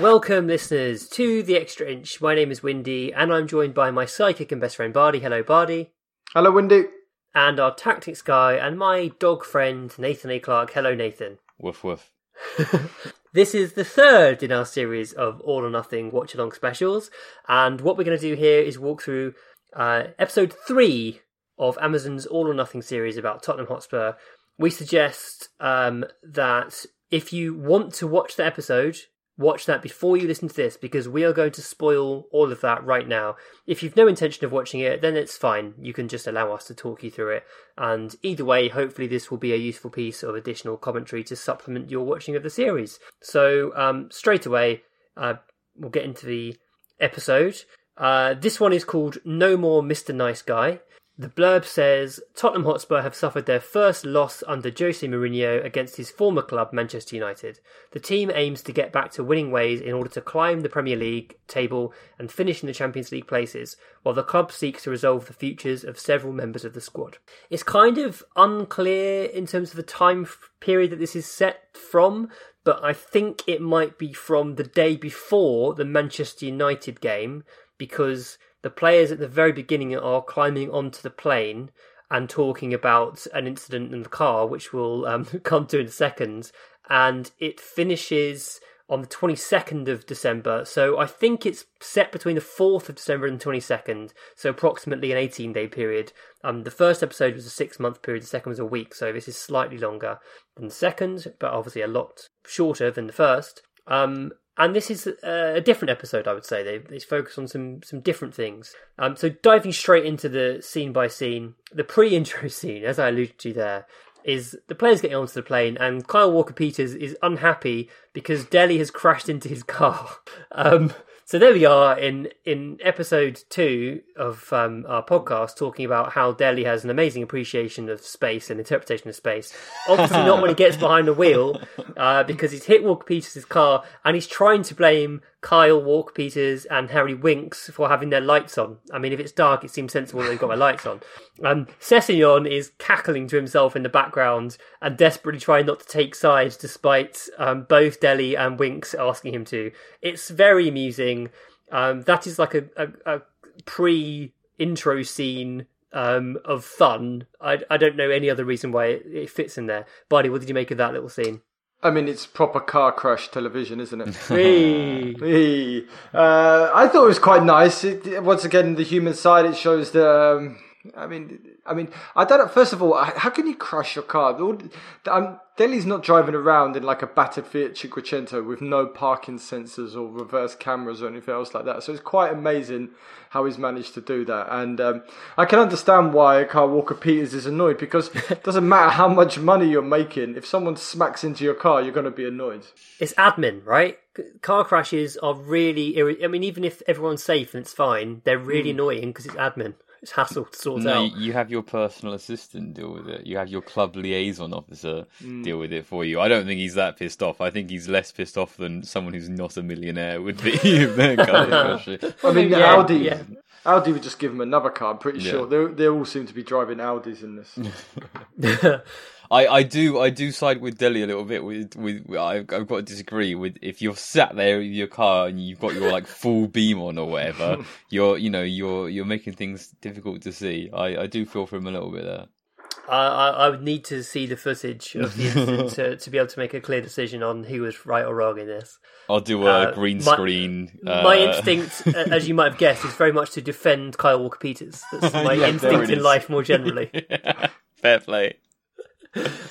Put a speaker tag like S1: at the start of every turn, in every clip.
S1: Welcome, listeners, to the Extra Inch. My name is Windy, and I'm joined by my psychic and best friend Bardi. Hello, Bardi.
S2: Hello, Windy.
S1: And our tactics guy and my dog friend Nathan A. Clark. Hello, Nathan.
S3: Woof woof.
S1: this is the third in our series of All or Nothing watch along specials, and what we're going to do here is walk through uh, episode three of Amazon's All or Nothing series about Tottenham Hotspur. We suggest um, that if you want to watch the episode, watch that before you listen to this because we are going to spoil all of that right now. If you've no intention of watching it, then it's fine. You can just allow us to talk you through it. And either way, hopefully, this will be a useful piece of additional commentary to supplement your watching of the series. So, um, straight away, uh, we'll get into the episode. Uh, this one is called No More Mr. Nice Guy. The blurb says Tottenham Hotspur have suffered their first loss under Jose Mourinho against his former club, Manchester United. The team aims to get back to winning ways in order to climb the Premier League table and finish in the Champions League places, while the club seeks to resolve the futures of several members of the squad. It's kind of unclear in terms of the time period that this is set from, but I think it might be from the day before the Manchester United game because the players at the very beginning are climbing onto the plane and talking about an incident in the car, which we'll um, come to in a second. And it finishes on the 22nd of December. So I think it's set between the 4th of December and the 22nd. So approximately an 18 day period. Um, the first episode was a six month period, the second was a week. So this is slightly longer than the second, but obviously a lot shorter than the first. Um, and this is a, a different episode, I would say. They, they focus on some some different things. Um, so diving straight into the scene by scene, the pre-intro scene, as I alluded to there, is the players getting onto the plane, and Kyle Walker Peters is unhappy because Dele has crashed into his car. Um, so there we are in in episode two of um, our podcast, talking about how Dele has an amazing appreciation of space and interpretation of space. Obviously, not when he gets behind the wheel, uh, because he's hit Walker Peters' car and he's trying to blame Kyle Walker Peters and Harry Winks for having their lights on. I mean, if it's dark, it seems sensible they've got their lights on. Um, Sessegnon is cackling to himself in the background and desperately trying not to take sides, despite um, both Dele and Winks asking him to. It's very amusing. Um, that is like a, a, a pre intro scene um, of fun. I, I don't know any other reason why it, it fits in there. Bardi, what did you make of that little scene?
S2: I mean, it's proper car crash television, isn't it?
S1: Hey.
S2: Hey. Uh, I thought it was quite nice. It, once again, the human side, it shows the. um, I mean, I mean, I don't. know. First of all, how can you crash your car? Um, Dele's not driving around in like a battered Fiat Cinquecento with no parking sensors or reverse cameras or anything else like that. So it's quite amazing how he's managed to do that. And um, I can understand why Kyle Walker Peters is annoyed because it doesn't matter how much money you're making. If someone smacks into your car, you're going to be annoyed.
S1: It's admin, right? Car crashes are really. Irri- I mean, even if everyone's safe and it's fine, they're really mm. annoying because it's admin. It's hassle to sort
S3: no,
S1: out.
S3: you have your personal assistant deal with it. You have your club liaison officer mm. deal with it for you. I don't think he's that pissed off. I think he's less pissed off than someone who's not a millionaire would be.
S2: I mean, yeah, Audi. Yeah. Audi would just give him another car. I'm pretty yeah. sure they they all seem to be driving Audis in this.
S3: I, I do I do side with Dele a little bit. With with I've, I've got to disagree with if you're sat there in your car and you've got your like full beam on or whatever, you're you know you're you're making things difficult to see. I, I do feel for him a little bit there.
S1: I, I would need to see the footage of the incident to, to be able to make a clear decision on who was right or wrong in this.
S3: I'll do a uh, green
S1: my,
S3: screen.
S1: Uh... My instinct, as you might have guessed, is very much to defend Kyle Walker Peters. That's my yeah, instinct in life more generally.
S3: Fair play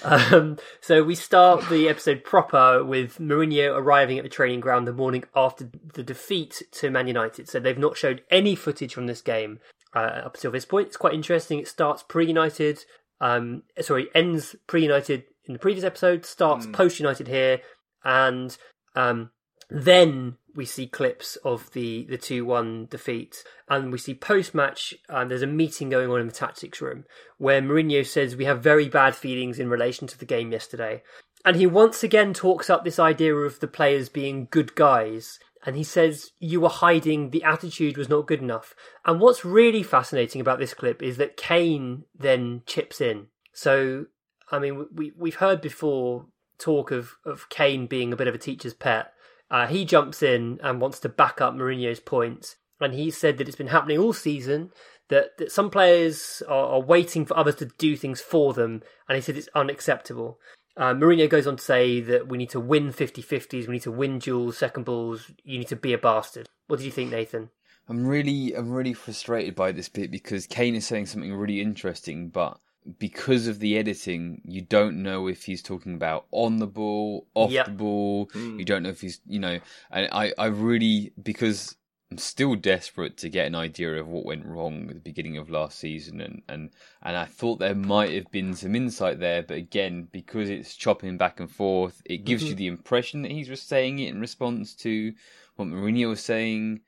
S1: um, so we start the episode proper with Mourinho arriving at the training ground the morning after the defeat to Man United. So they've not showed any footage from this game uh, up until this point. It's quite interesting. It starts pre-United. Um, sorry, ends pre-United in the previous episode. Starts mm. post-United here, and um, then we see clips of the the two one defeat, and we see post match. Um, there's a meeting going on in the tactics room where Mourinho says we have very bad feelings in relation to the game yesterday, and he once again talks up this idea of the players being good guys. And he says you were hiding, the attitude was not good enough. And what's really fascinating about this clip is that Kane then chips in. So, I mean, we we've heard before talk of of Kane being a bit of a teacher's pet uh, he jumps in and wants to back up Mourinho's points, and he said that it's been happening all season. That, that some players are, are waiting for others to do things for them, and he said it's unacceptable. Uh, Mourinho goes on to say that we need to win 50-50s, we need to win duels, second balls, you need to be a bastard. What did you think, Nathan?
S3: I'm really, I'm really frustrated by this bit because Kane is saying something really interesting, but because of the editing, you don't know if he's talking about on the ball, off yep. the ball. Mm. You don't know if he's, you know, and I, I really, because I'm still desperate to get an idea of what went wrong at the beginning of last season, and, and, and I thought there might have been some insight there, but again, because it's chopping back and forth, it gives mm-hmm. you the impression that he's saying it in response to what Mourinho was saying,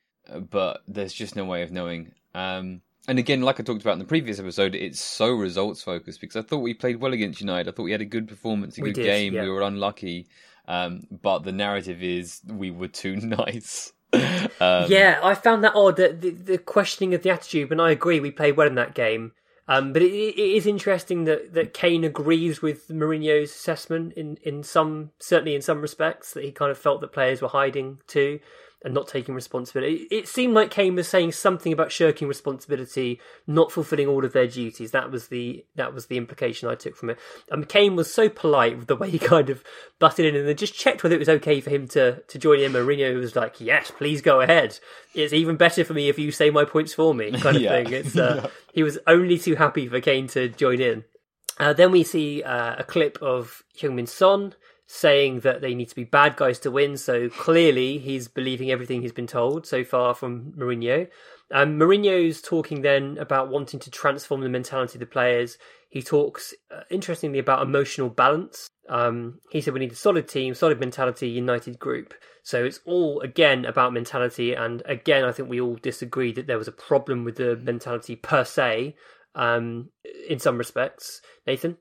S3: but there's just no way of knowing. Um, and again, like I talked about in the previous episode, it's so results focused because I thought we played well against United. I thought we had a good performance, a we good did, game. Yeah. We were unlucky, um, but the narrative is we were too nice.
S1: um, yeah, I found that odd. The, the, the, questioning of the attitude, and I agree, we played well in that game. Um, but it, it is interesting that, that Kane agrees with Mourinho's assessment in, in some certainly in some respects that he kind of felt that players were hiding too and not taking responsibility. It seemed like Kane was saying something about shirking responsibility, not fulfilling all of their duties. That was the that was the implication I took from it. And Kane was so polite with the way he kind of butted in and then just checked whether it was okay for him to to join in. Mourinho was like, "Yes, please go ahead. It's even better for me if you say my points for me," kind of yeah. thing. It's uh, yeah. he was only too happy for Kane to join in. Uh, then we see uh, a clip of Heung-min Son saying that they need to be bad guys to win. So clearly, he's believing everything he's been told so far from Mourinho. Um, Mourinho's talking then about wanting to transform the mentality of the players. He talks, uh, interestingly, about emotional balance. Um, he said we need a solid team, solid mentality, united group. So it's all again about mentality, and again, I think we all disagree that there was a problem with the mentality per se. Um, in some respects, Nathan.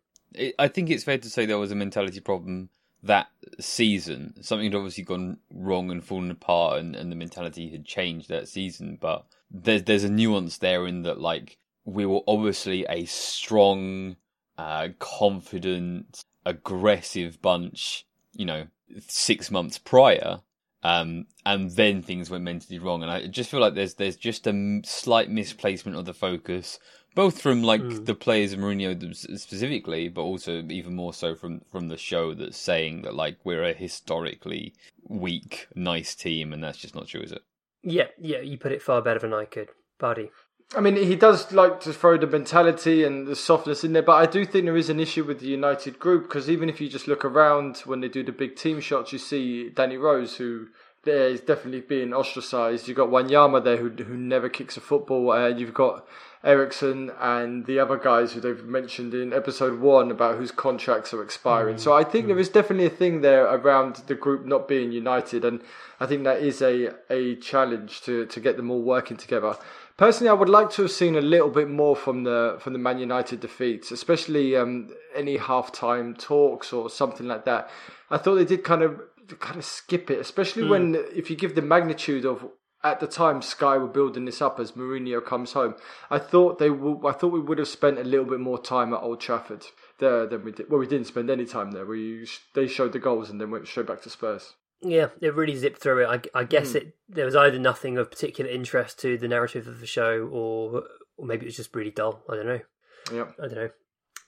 S3: I think it's fair to say there was a mentality problem that season. Something had obviously gone wrong and fallen apart, and, and the mentality had changed that season. But there's there's a nuance there in that like we were obviously a strong, uh, confident, aggressive bunch. You know, six months prior. Um, and then things went mentally wrong, and I just feel like there's there's just a slight misplacement of the focus both from like mm. the players of Mourinho specifically, but also even more so from from the show that's saying that like we're a historically weak, nice team, and that's just not true, is it?
S1: Yeah, yeah, you put it far better than I could, buddy.
S2: I mean, he does like to throw the mentality and the softness in there, but I do think there is an issue with the United group because even if you just look around when they do the big team shots, you see Danny Rose, who there is definitely being ostracised. You've got Wanyama there who who never kicks a football, and you've got Eriksen and the other guys who they've mentioned in episode one about whose contracts are expiring. Mm. So I think mm. there is definitely a thing there around the group not being united, and I think that is a a challenge to to get them all working together. Personally, I would like to have seen a little bit more from the from the Man United defeats, especially um, any halftime talks or something like that. I thought they did kind of kind of skip it, especially mm. when if you give the magnitude of at the time Sky were building this up as Mourinho comes home. I thought they I thought we would have spent a little bit more time at Old Trafford there than we did. Well, we didn't spend any time there. We they showed the goals and then went straight back to Spurs.
S1: Yeah, it really zipped through it. I, I guess mm. it there was either nothing of particular interest to the narrative of the show, or or maybe it was just really dull. I don't know.
S2: Yeah,
S1: I don't know.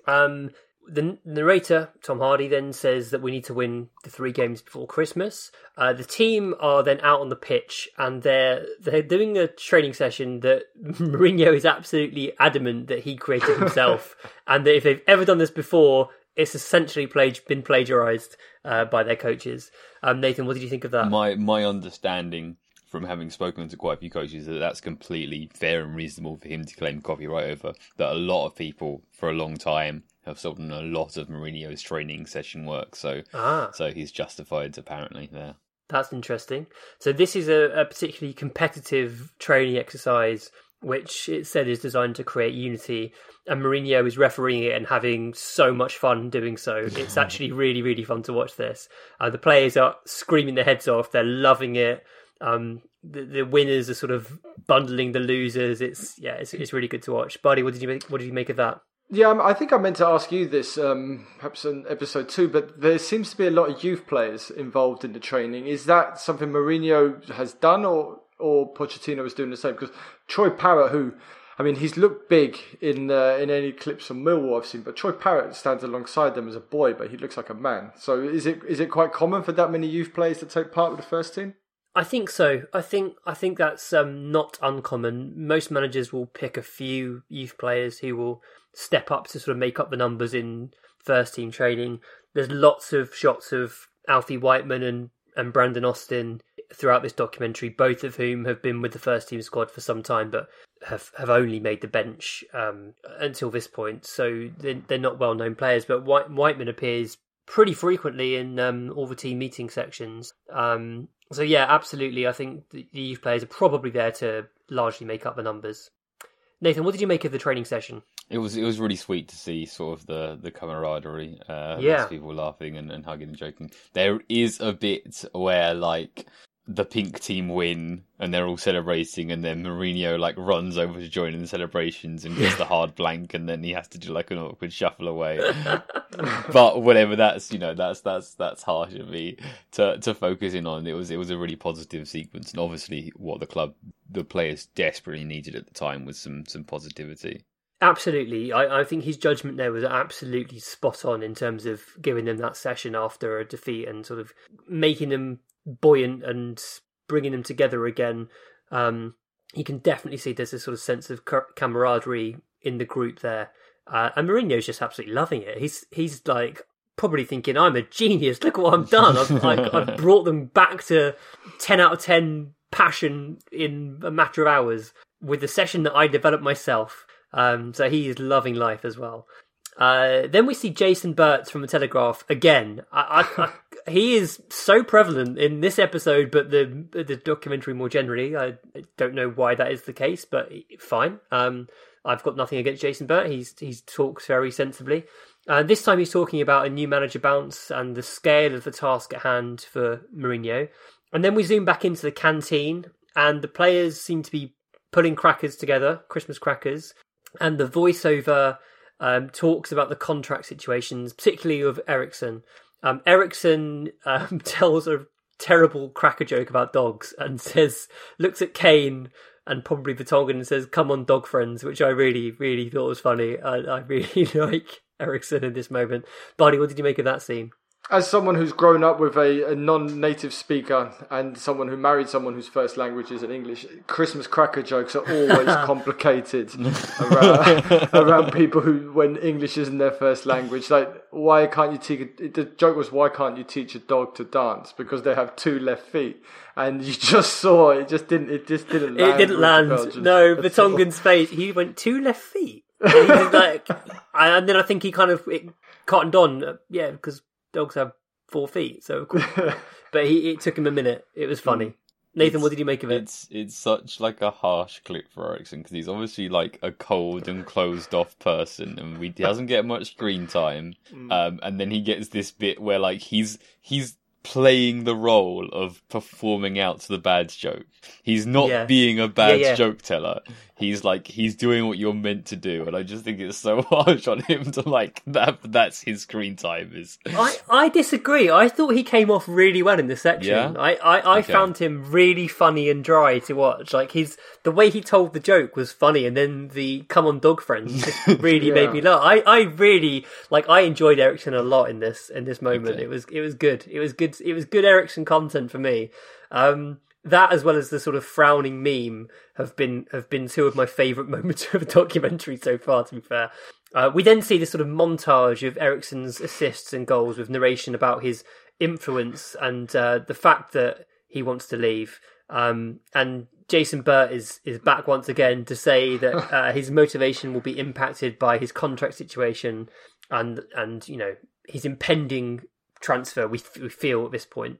S1: Um, the narrator Tom Hardy then says that we need to win the three games before Christmas. Uh, the team are then out on the pitch and they're they're doing a training session that Mourinho is absolutely adamant that he created himself, and that if they've ever done this before, it's essentially plag- been plagiarized uh, by their coaches. Um, Nathan, what did you think of that?
S3: My my understanding from having spoken to quite a few coaches is that that's completely fair and reasonable for him to claim copyright over. That a lot of people for a long time have stolen a lot of Mourinho's training session work. So ah. so he's justified apparently there.
S1: That's interesting. So this is a, a particularly competitive training exercise which it said is designed to create unity. And Mourinho is refereeing it and having so much fun doing so. It's actually really, really fun to watch this. Uh, the players are screaming their heads off. They're loving it. Um, the, the winners are sort of bundling the losers. It's yeah, it's, it's really good to watch. Bardi, what did you make, what did you make of that?
S2: Yeah, I think I meant to ask you this, um, perhaps in episode two, but there seems to be a lot of youth players involved in the training. Is that something Mourinho has done, or or Pochettino is doing the same? Because Troy Parrott, who I mean, he's looked big in uh, in any clips from Millwall I've seen, but Troy Parrott stands alongside them as a boy, but he looks like a man. So is it is it quite common for that many youth players to take part with the first team?
S1: I think so. I think I think that's um, not uncommon. Most managers will pick a few youth players who will step up to sort of make up the numbers in first team training. There's lots of shots of Alfie Whiteman and, and Brandon Austin throughout this documentary, both of whom have been with the first team squad for some time, but have, have only made the bench um, until this point. So they're, they're not well known players. But White, Whiteman appears pretty frequently in um, all the team meeting sections. Um, so yeah, absolutely. I think the youth players are probably there to largely make up the numbers. Nathan, what did you make of the training session?
S3: It was it was really sweet to see sort of the the camaraderie. Uh, yeah, people laughing and, and hugging and joking. There is a bit where like the pink team win and they're all celebrating and then Mourinho like runs over to join in the celebrations and gets the hard blank and then he has to do like an awkward shuffle away. but whatever that's you know that's that's that's harsh of me to to focus in on. It was it was a really positive sequence and obviously what the club the players desperately needed at the time was some some positivity.
S1: Absolutely. I, I think his judgment there was absolutely spot on in terms of giving them that session after a defeat and sort of making them buoyant and bringing them together again. Um, you can definitely see there's a sort of sense of camaraderie in the group there. Uh, and Mourinho's just absolutely loving it. He's he's like probably thinking, "I'm a genius. Look what I've done. I've, like, I've brought them back to ten out of ten passion in a matter of hours with the session that I developed myself." Um, so he is loving life as well. Uh, then we see Jason Burt from the Telegraph again. I, I, I, he is so prevalent in this episode, but the the documentary more generally. I don't know why that is the case, but fine. Um, I've got nothing against Jason Burt. He's he talks very sensibly. Uh, this time he's talking about a new manager bounce and the scale of the task at hand for Mourinho. And then we zoom back into the canteen, and the players seem to be pulling crackers together, Christmas crackers, and the voiceover um, talks about the contract situations, particularly of Eriksen. Um, Eriksen um, tells a terrible cracker joke about dogs and says, looks at Kane and probably Vertonghen and says, "Come on, dog friends," which I really, really thought was funny. I, I really like Eriksen in this moment. Bardi, what did you make of that scene?
S2: As someone who's grown up with a, a, non-native speaker and someone who married someone whose first language is English, Christmas cracker jokes are always complicated around, around, people who, when English isn't their first language, like why can't you teach? The joke was why can't you teach a dog to dance because they have two left feet, and you just saw it just didn't it just didn't land
S1: it didn't land. No, Vertonghen's face. He went two left feet. And like, and then I think he kind of it cottoned on. Uh, yeah, because dogs have four feet, so but he it took him a minute. It was funny. Mm. Nathan, it's, what did you make of it?
S3: It's it's such like a harsh clip for Eriksen because he's obviously like a cold and closed off person, and we, he doesn't get much screen time. Mm. Um, and then he gets this bit where like he's he's playing the role of performing out to the bad joke. He's not yeah. being a bad yeah, yeah. joke teller. He's like he's doing what you're meant to do, and I just think it's so harsh on him to like that. That's his screen time is.
S1: I I disagree. I thought he came off really well in this section. Yeah? I I, I okay. found him really funny and dry to watch. Like he's the way he told the joke was funny, and then the "come on, dog friends" really yeah. made me laugh. I I really like. I enjoyed Eriksen a lot in this in this moment. Okay. It was it was good. It was good. It was good Eriksen content for me. Um, that as well as the sort of frowning meme have been have been two of my favourite moments of the documentary so far. To be fair, uh, we then see this sort of montage of Eriksen's assists and goals with narration about his influence and uh, the fact that he wants to leave. Um, and Jason Burt is is back once again to say that uh, his motivation will be impacted by his contract situation and and you know his impending transfer. We, we feel at this point.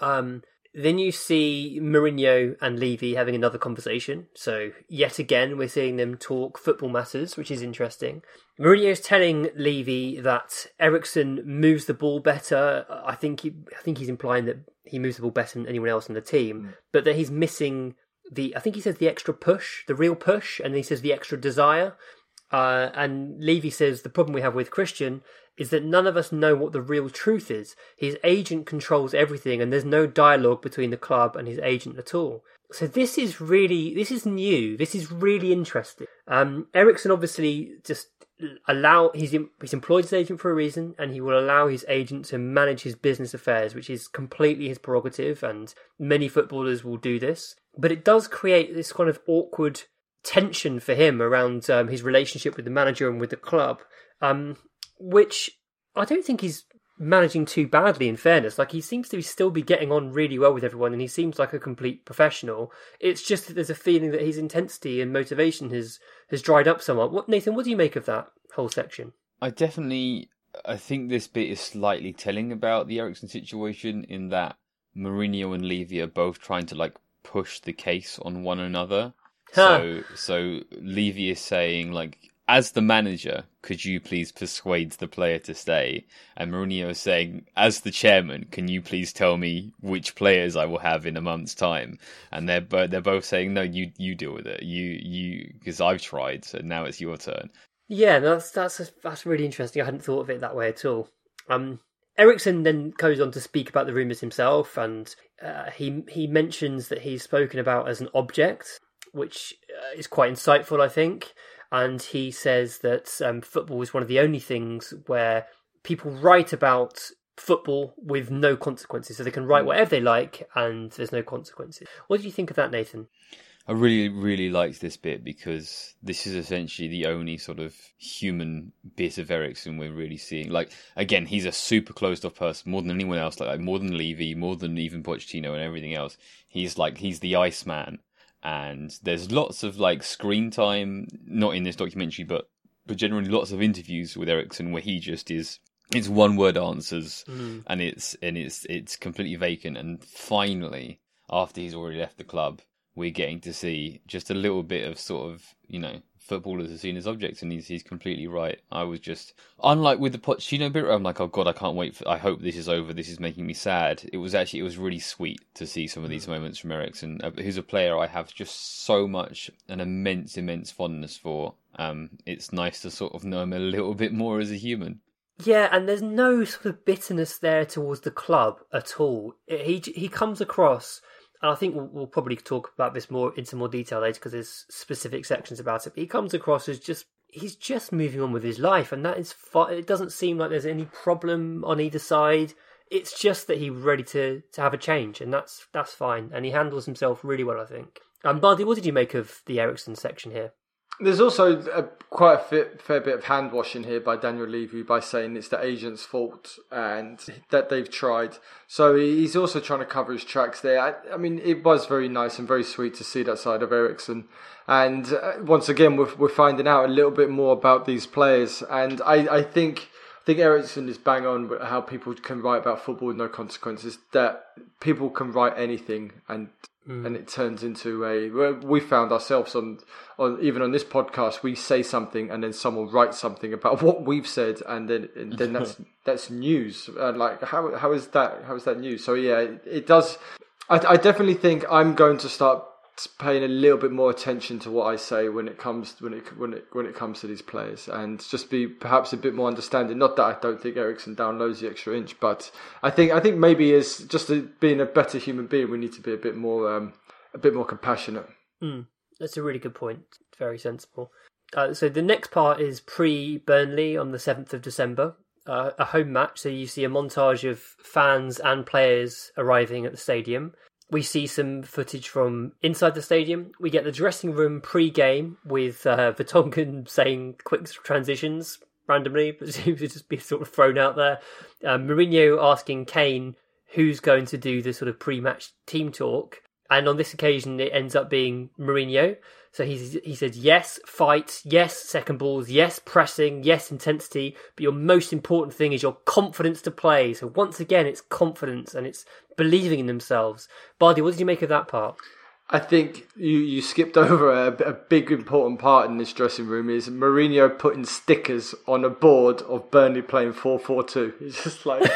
S1: Um, then you see Mourinho and Levy having another conversation. So yet again, we're seeing them talk football matters, which is interesting. Mourinho is telling Levy that Eriksen moves the ball better. I think he, I think he's implying that he moves the ball better than anyone else on the team, mm. but that he's missing the. I think he says the extra push, the real push, and he says the extra desire. Uh, and Levy says the problem we have with Christian is that none of us know what the real truth is. His agent controls everything, and there's no dialogue between the club and his agent at all. So this is really, this is new. This is really interesting. Um, Eriksen obviously just allow he's he's employed his agent for a reason, and he will allow his agent to manage his business affairs, which is completely his prerogative. And many footballers will do this, but it does create this kind of awkward tension for him around um, his relationship with the manager and with the club. Um, which I don't think he's managing too badly in fairness. Like he seems to be still be getting on really well with everyone and he seems like a complete professional. It's just that there's a feeling that his intensity and motivation has has dried up somewhat. What Nathan, what do you make of that whole section?
S3: I definitely I think this bit is slightly telling about the Eriksen situation in that Mourinho and Levy are both trying to like push the case on one another. Huh. So so Levy is saying like as the manager, could you please persuade the player to stay? And Mourinho is saying, as the chairman, can you please tell me which players I will have in a month's time? And they're they're both saying, no, you you deal with it. You you because I've tried, so now it's your turn.
S1: Yeah, that's that's that's really interesting. I hadn't thought of it that way at all. Um, Eriksen then goes on to speak about the rumours himself, and uh, he he mentions that he's spoken about as an object, which uh, is quite insightful, I think and he says that um, football is one of the only things where people write about football with no consequences. So they can write hmm. whatever they like and there's no consequences. What do you think of that, Nathan?
S3: I really, really liked this bit because this is essentially the only sort of human bit of Eriksen we're really seeing. Like, again, he's a super closed off person, more than anyone else, like, like more than Levy, more than even Pochettino and everything else. He's like, he's the Iceman and there's lots of like screen time, not in this documentary, but but generally lots of interviews with Eriksen where he just is it's one word answers mm. and it's and it's it's completely vacant and finally after he's already left the club we're getting to see just a little bit of sort of you know footballers are seen as objects, and he's he's completely right. I was just unlike with the Pochettino bit. I'm like, oh god, I can't wait. For, I hope this is over. This is making me sad. It was actually it was really sweet to see some of these mm. moments from Eriksen, uh, who's a player I have just so much an immense, immense fondness for. Um, it's nice to sort of know him a little bit more as a human.
S1: Yeah, and there's no sort of bitterness there towards the club at all. He he comes across I think we'll, we'll, probably talk about this more into more detail later because there's specific sections about it. But he comes across as just he's just moving on with his life, and that is fine. It doesn't seem like there's any problem on either side. It's just that he's ready to, to have a change, and that's that's fine. And he handles himself really well, I think. Um, Bardi, what did you make of the Eriksen section here?
S2: There's also a, quite a fair, fair bit of hand washing here by Daniel Levy by saying it's the agent's fault and that they've tried. So he's also trying to cover his tracks there. I, I mean, it was very nice and very sweet to see that side of Eriksen. And uh, once again, we're, we're finding out a little bit more about these players. And I, I think I think Eriksen is bang on with how people can write about football with no consequences. That people can write anything, and mm. and it turns into a. We found ourselves on on even on this podcast, we say something, and then someone writes something about what we've said, and then and then that's that's news. Uh, like how how is that how is that news? So yeah, it, it does. I, I definitely think I'm going to start paying a little bit more attention to what I say when it comes when it when it when it comes to these players, and just be perhaps a bit more understanding. Not that I don't think Eriksen downloads the extra inch, but I think I think maybe as just a, being a better human being, we need to be a bit more um, a bit more compassionate.
S1: Mm, that's a really good point. Very sensible. Uh, so the next part is pre Burnley on the seventh of December. Uh, a home match, so you see a montage of fans and players arriving at the stadium we see some footage from inside the stadium. We get the dressing room pre-game with uh, Vertonghen saying quick transitions randomly, but seems to just be sort of thrown out there. Um, Mourinho asking Kane who's going to do the sort of pre-match team talk, and on this occasion it ends up being Mourinho. So he he said yes, fight, yes, second balls, yes, pressing, yes, intensity. But your most important thing is your confidence to play. So once again, it's confidence and it's believing in themselves. Bardi, what did you make of that part?
S2: I think you, you skipped over a, a, big important part in this dressing room is Mourinho putting stickers on a board of Burnley playing 4-4-2. He's just like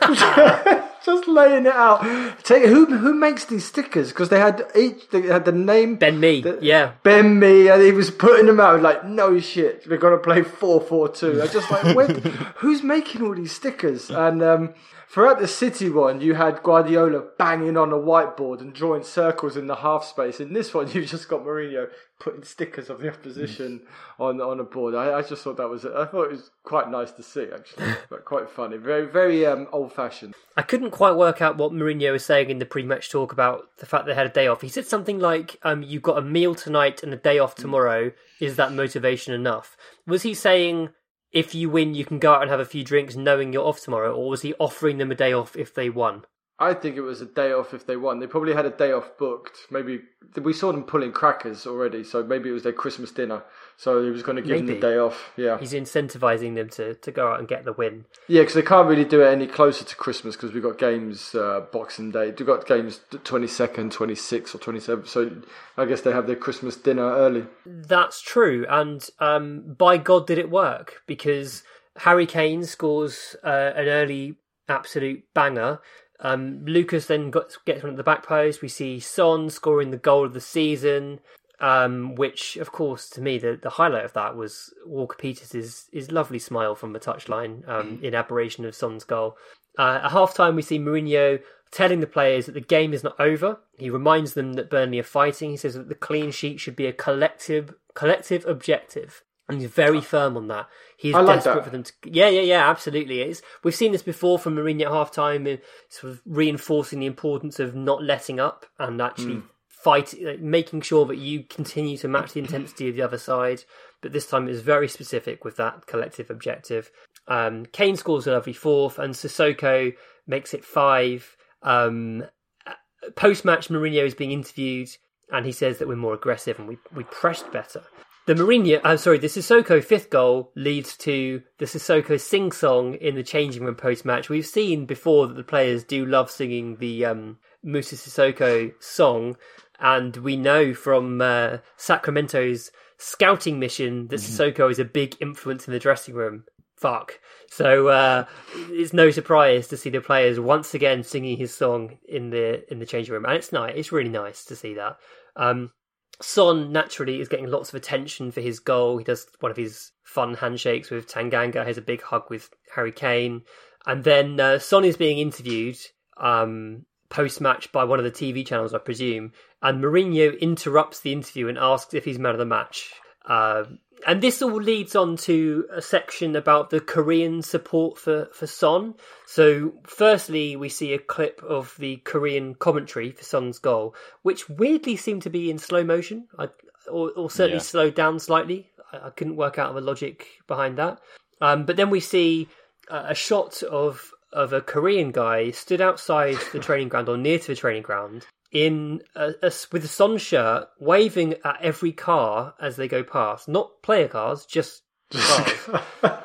S2: just laying it out. Take who who makes these stickers because they had each they had the name
S1: Ben Mee,
S2: the,
S1: yeah,
S2: Ben Mee, and he was putting them out like no shit. We're gonna play 4-4-2. I just like who's making all these stickers and. um Throughout the City one, you had Guardiola banging on a whiteboard and drawing circles in the half space. In this one, you've just got Mourinho putting stickers of the opposition on on a board. I, I, just thought that was I thought it was quite nice to see actually, but quite funny. Very very um, old fashioned.
S1: I couldn't quite work out what Mourinho was saying in the pre-match talk about the fact they had a day off. He said something like, um, "You've got a meal tonight and a day off tomorrow. Is that motivation enough?" Was he saying? If you win, you can go out and have a few drinks knowing you're off tomorrow, or was he offering them a day off if they won?
S2: I think it was a day off if they won. They probably had a day off booked. Maybe we saw them pulling crackers already, so maybe it was their Christmas dinner. So he was going to give maybe. them the day off. Yeah,
S1: he's incentivizing them to, to go out and get the win.
S2: Yeah, because they can't really do it any closer to Christmas because we've got games uh, Boxing Day. We've got games twenty second, twenty sixth, or twenty seventh. So I guess they have their Christmas dinner early.
S1: That's true, and um, by God, did it work? Because Harry Kane scores uh, an early absolute banger um, Lucas then got, gets one at the back post. We see Son scoring the goal of the season, um, which, of course, to me, the, the highlight of that was Walker Peters' his lovely smile from the touchline um, in aberration of Son's goal. Uh, at half time, we see Mourinho telling the players that the game is not over. He reminds them that Burnley are fighting. He says that the clean sheet should be a collective collective objective. And he's very firm on that. He's like desperate that. for them to. Yeah, yeah, yeah, absolutely. It's, we've seen this before from Mourinho at half time, uh, sort of reinforcing the importance of not letting up and actually mm. Fight, like, making sure that you continue to match the intensity of the other side. But this time it was very specific with that collective objective. Um, Kane scores a lovely fourth, and Sissoko makes it five. Um, uh, Post match, Mourinho is being interviewed, and he says that we're more aggressive and we, we pressed better. The Mourinho, I'm sorry, the Sissoko fifth goal leads to the Sissoko sing song in the changing room post match. We've seen before that the players do love singing the um, Moussa Sissoko song, and we know from uh, Sacramento's scouting mission that mm-hmm. Sissoko is a big influence in the dressing room. Fuck. So uh, it's no surprise to see the players once again singing his song in the in the changing room, and it's nice. It's really nice to see that. Um, Son naturally is getting lots of attention for his goal. He does one of his fun handshakes with Tanganga, has a big hug with Harry Kane. And then uh, Son is being interviewed um, post match by one of the TV channels, I presume. And Mourinho interrupts the interview and asks if he's man of the match. Uh, and this all leads on to a section about the Korean support for, for Son. So, firstly, we see a clip of the Korean commentary for Son's goal, which weirdly seemed to be in slow motion, I, or, or, certainly yeah. slowed down slightly. I, couldn't work out the logic behind that. Um, but then we see a shot of of a Korean guy stood outside the training ground or near to the training ground in a, a, with a Son shirt, waving at every car as they go past. Not player cars, just cars.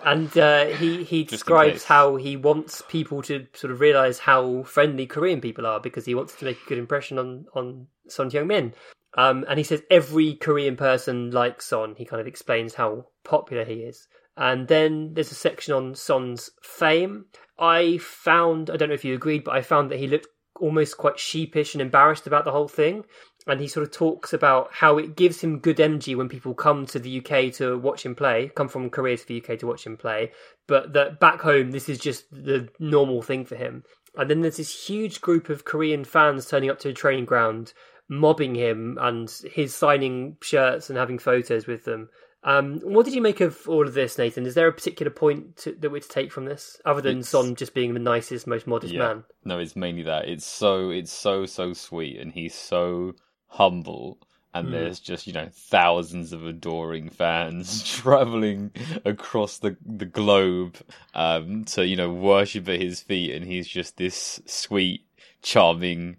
S1: and uh, he he describes how he wants people to sort of realize how friendly Korean people are because he wants to make a good impression on on Son Heung-min. Um, and he says every Korean person likes Son. He kind of explains how popular he is. And then there's a section on Son's fame. I found, I don't know if you agreed, but I found that he looked almost quite sheepish and embarrassed about the whole thing. And he sort of talks about how it gives him good energy when people come to the UK to watch him play, come from Korea to the UK to watch him play, but that back home, this is just the normal thing for him. And then there's this huge group of Korean fans turning up to a training ground, mobbing him and his signing shirts and having photos with them. Um, what did you make of all of this, Nathan? Is there a particular point to, that we're to take from this, other than it's, Son just being the nicest, most modest
S3: yeah,
S1: man?
S3: No, it's mainly that. It's so it's so so sweet, and he's so humble. And mm. there's just you know thousands of adoring fans traveling across the the globe um, to you know worship at his feet, and he's just this sweet, charming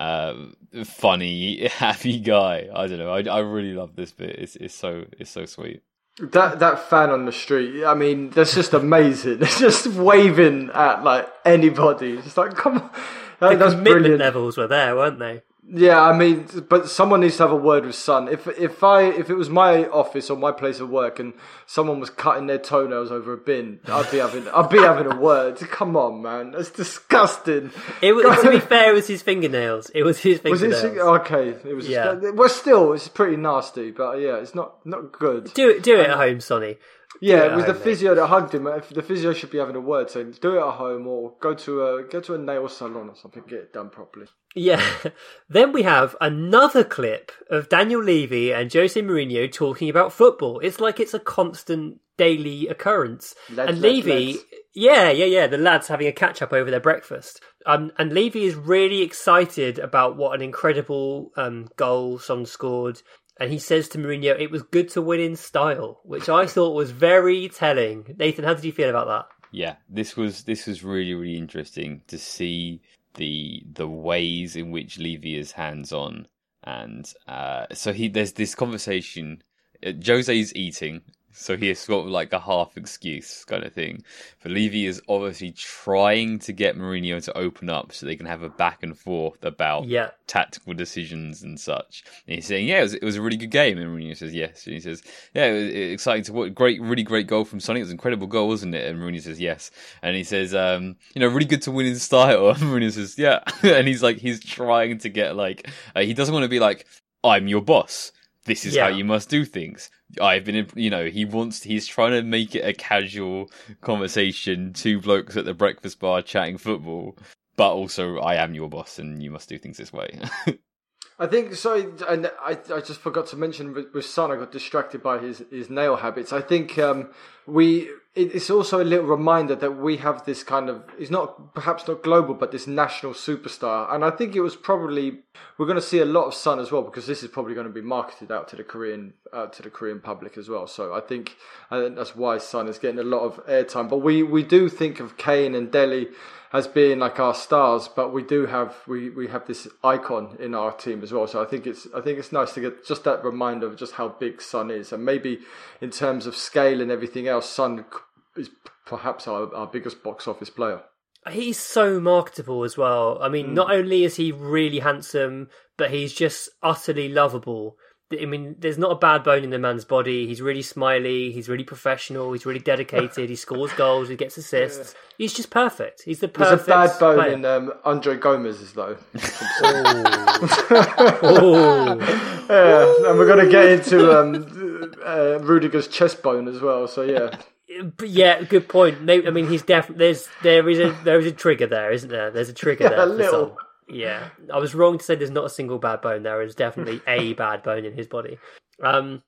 S3: uh, funny, happy guy. I don't know. I, I really love this bit. It's it's so it's so sweet.
S2: That that fan on the street. I mean, that's just amazing. It's just waving at like anybody. It's like come on.
S1: The that's commitment brilliant. levels were there, weren't they?
S2: Yeah, I mean, but someone needs to have a word with Son. If if I if it was my office or my place of work and someone was cutting their toenails over a bin, I'd be having I'd be having a word. Come on, man, that's disgusting.
S1: It was to be fair, it was his fingernails. It was his fingernails. Was it,
S2: okay, it was. Yeah. well, still, it's pretty nasty, but yeah, it's not not good.
S1: Do it, do it um, at home, Sonny.
S2: Yeah, it was the physio that hugged him. The physio should be having a word saying, "Do it at home," or go to a go to a nail salon or something, get it done properly.
S1: Yeah. then we have another clip of Daniel Levy and Jose Mourinho talking about football. It's like it's a constant daily occurrence. Lads, and Levy, lads. yeah, yeah, yeah, the lads having a catch up over their breakfast. Um, and Levy is really excited about what an incredible um, goal Son scored and he says to Mourinho, "It was good to win in style," which I thought was very telling. Nathan, how did you feel about that?
S3: Yeah, this was this was really really interesting to see the the ways in which Levy is hands on, and uh, so he there's this conversation. Uh, Jose's eating so he has got like a half excuse kind of thing. But Levy is obviously trying to get Mourinho to open up so they can have a back and forth about
S1: yeah.
S3: tactical decisions and such. And he's saying, "Yeah, it was, it was, a really good game." And Mourinho says, "Yes." And he says, "Yeah, it was exciting to watch. Great, really great goal from Sonny. It was an incredible goal, wasn't it?" And Mourinho says, "Yes." And he says, um, "You know, really good to win in style." And Mourinho says, "Yeah." and he's like, he's trying to get like, uh, he doesn't want to be like, "I'm your boss." This is yeah. how you must do things. I've been, you know, he wants, he's trying to make it a casual conversation, two blokes at the breakfast bar chatting football, but also I am your boss and you must do things this way.
S2: I think so, and I, I just forgot to mention with, with Son, I got distracted by his, his nail habits. I think um, we it's also a little reminder that we have this kind of it's not perhaps not global but this national superstar. And i think it was probably we're going to see a lot of Son as well because this is probably going to be marketed out to the korean uh, to the korean public as well. So i think i think that's why Son is getting a lot of airtime. But we we do think of kane and Dele as being like our stars, but we do have we, we have this icon in our team as well. So I think it's I think it's nice to get just that reminder of just how big Son is, and maybe in terms of scale and everything else, Son is perhaps our, our biggest box office player.
S1: He's so marketable as well. I mean, mm. not only is he really handsome, but he's just utterly lovable. I mean, there's not a bad bone in the man's body. He's really smiley. He's really professional. He's really dedicated. he scores goals. He gets assists. Yeah. He's just perfect. He's the perfect.
S2: There's a bad bone player. in um, Andre Gomes's though.
S1: oh.
S2: yeah, and we're gonna get into um, uh, Rudiger's chest bone as well. So yeah
S1: yeah, good point. I mean, he's definitely there's there is a there is a trigger there, isn't there? There's a trigger yeah, there. A little. Yeah, I was wrong to say there's not a single bad bone. There is definitely a bad bone in his body. Um,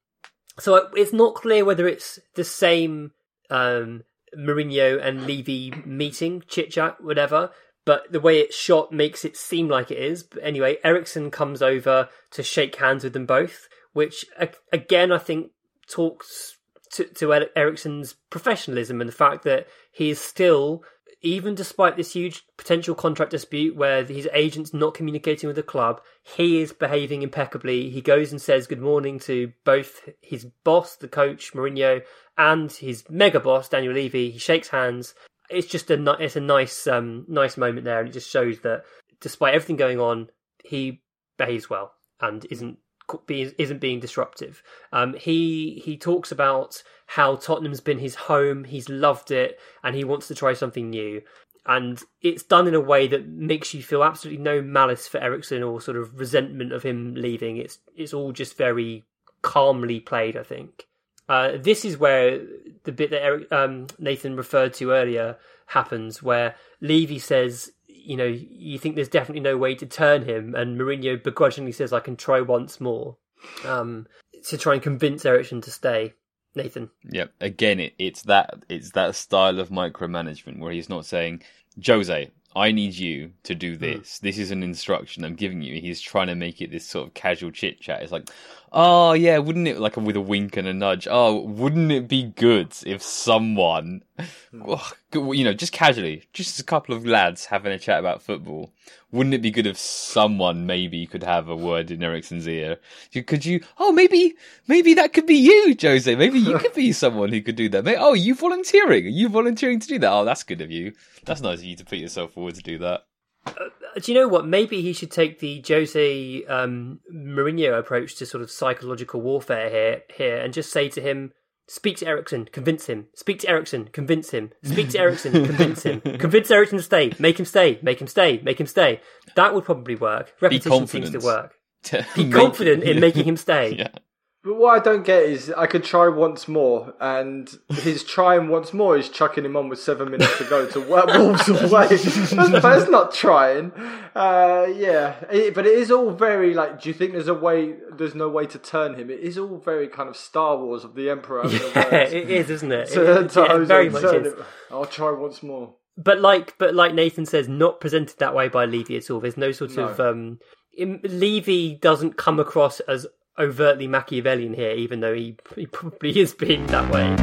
S1: So it's not clear whether it's the same um, Mourinho and Levy meeting, chit chat, whatever. But the way it's shot makes it seem like it is. But anyway, Eriksen comes over to shake hands with them both, which again I think talks to, to Eriksen's professionalism and the fact that he is still, even despite this huge potential contract dispute where his agent's not communicating with the club, he is behaving impeccably. He goes and says good morning to both his boss, the coach Mourinho, and his mega boss Daniel Levy. He shakes hands. It's just a it's a nice um, nice moment there, and it just shows that despite everything going on, he behaves well and isn't isn't being disruptive. Um, he he talks about how Tottenham's been his home. He's loved it, and he wants to try something new. And it's done in a way that makes you feel absolutely no malice for Eriksen or sort of resentment of him leaving. It's it's all just very calmly played. I think. Uh, this is where the bit that Eric, um, Nathan referred to earlier happens, where Levy says you know, you think there's definitely no way to turn him, and Mourinho begrudgingly says, "I can try once more," um, to try and convince Eriksen to stay. Nathan.
S3: Yep. Again, it, it's that it's that style of micromanagement where he's not saying, "Jose, I need you to do hmm. this. Mm. This is an instruction I'm giving you." He's trying to make it this sort of casual chit chat. It's like, "Oh yeah, wouldn't it like with a wink and a nudge? Oh, wouldn't it be good if someone you know, just casually, just a couple of lads having a chat about football. Wouldn't it be good if someone maybe could have a word in Eriksen's ear? Could you? Oh, maybe, maybe that could be you, Jose. Maybe you could be someone who could do that. Maybe, oh, you volunteering? Are you volunteering to do that? Oh, that's good of you. That's nice of you to put yourself forward to do that.
S1: Uh, do you know what? Maybe he should take the Jose um, Mourinho approach to sort of psychological warfare here, here, and just say to him, Speak to Eriksen, convince him. Speak to Eriksen, convince him. Speak to Eriksen, convince him. Convince Eriksen to stay. Make him stay. Make him stay. Make him stay. That would probably work. Repetition seems to work. Be confident in making him stay.
S3: Yeah.
S2: But what I don't get is I could try once more, and his trying once more is chucking him on with seven minutes to go to Wolves away. that's, that's not trying. Uh, yeah, it, but it is all very like. Do you think there's a way? There's no way to turn him. It is all very kind of Star Wars of the Emperor.
S1: Yeah, it is, isn't it? So, it, it, it very much is.
S2: I'll try once more.
S1: But like, but like Nathan says, not presented that way by Levy at all. There's no sort no. of um, Levy doesn't come across as overtly Machiavellian here, even though he, he probably is being that way.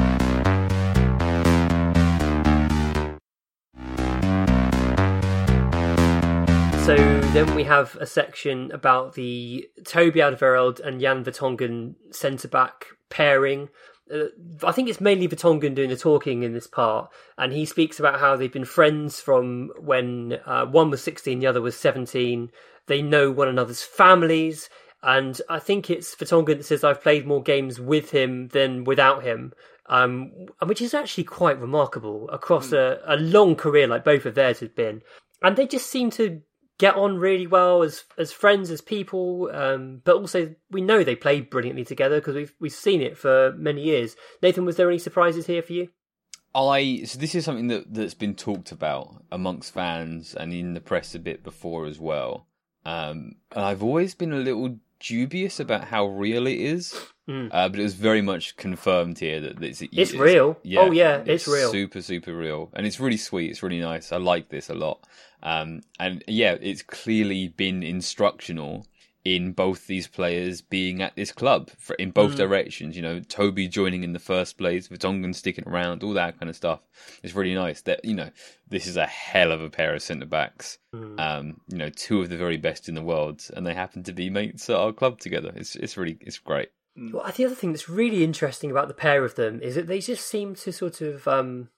S1: So then we have a section about the Toby Alderweireld and Jan Vertonghen centre back pairing. Uh, I think it's mainly Vertonghen doing the talking in this part, and he speaks about how they've been friends from when uh, one was 16, the other was 17. They know one another's families. And I think it's Vertonghen that says I've played more games with him than without him, um, which is actually quite remarkable across mm. a, a long career like both of theirs have been. And they just seem to get on really well as as friends, as people. Um, but also, we know they play brilliantly together because we've we've seen it for many years. Nathan, was there any surprises here for you?
S3: I so this is something that that's been talked about amongst fans and in the press a bit before as well. Um, and I've always been a little dubious about how real it is. Mm. Uh, but it was very much confirmed here that it's,
S1: it's, it's real. Yeah, oh yeah, it's, it's, real.
S3: Super, super real, and it's really sweet. It's really nice. I like this a lot. Um, and yeah, it's clearly been instructional in both these players being at this club for, in both mm. directions. You know, Toby joining in the first place, Vertonghen sticking around, all that kind of stuff. It's really nice that you know this is a hell of a pair of centre backs. Mm. Um, you know, two of the very best in the world, and they happen to be mates at our club together. It's it's really it's great.
S1: Mm. Well, the other thing that's really interesting about the pair of them is that they just seem to sort of um,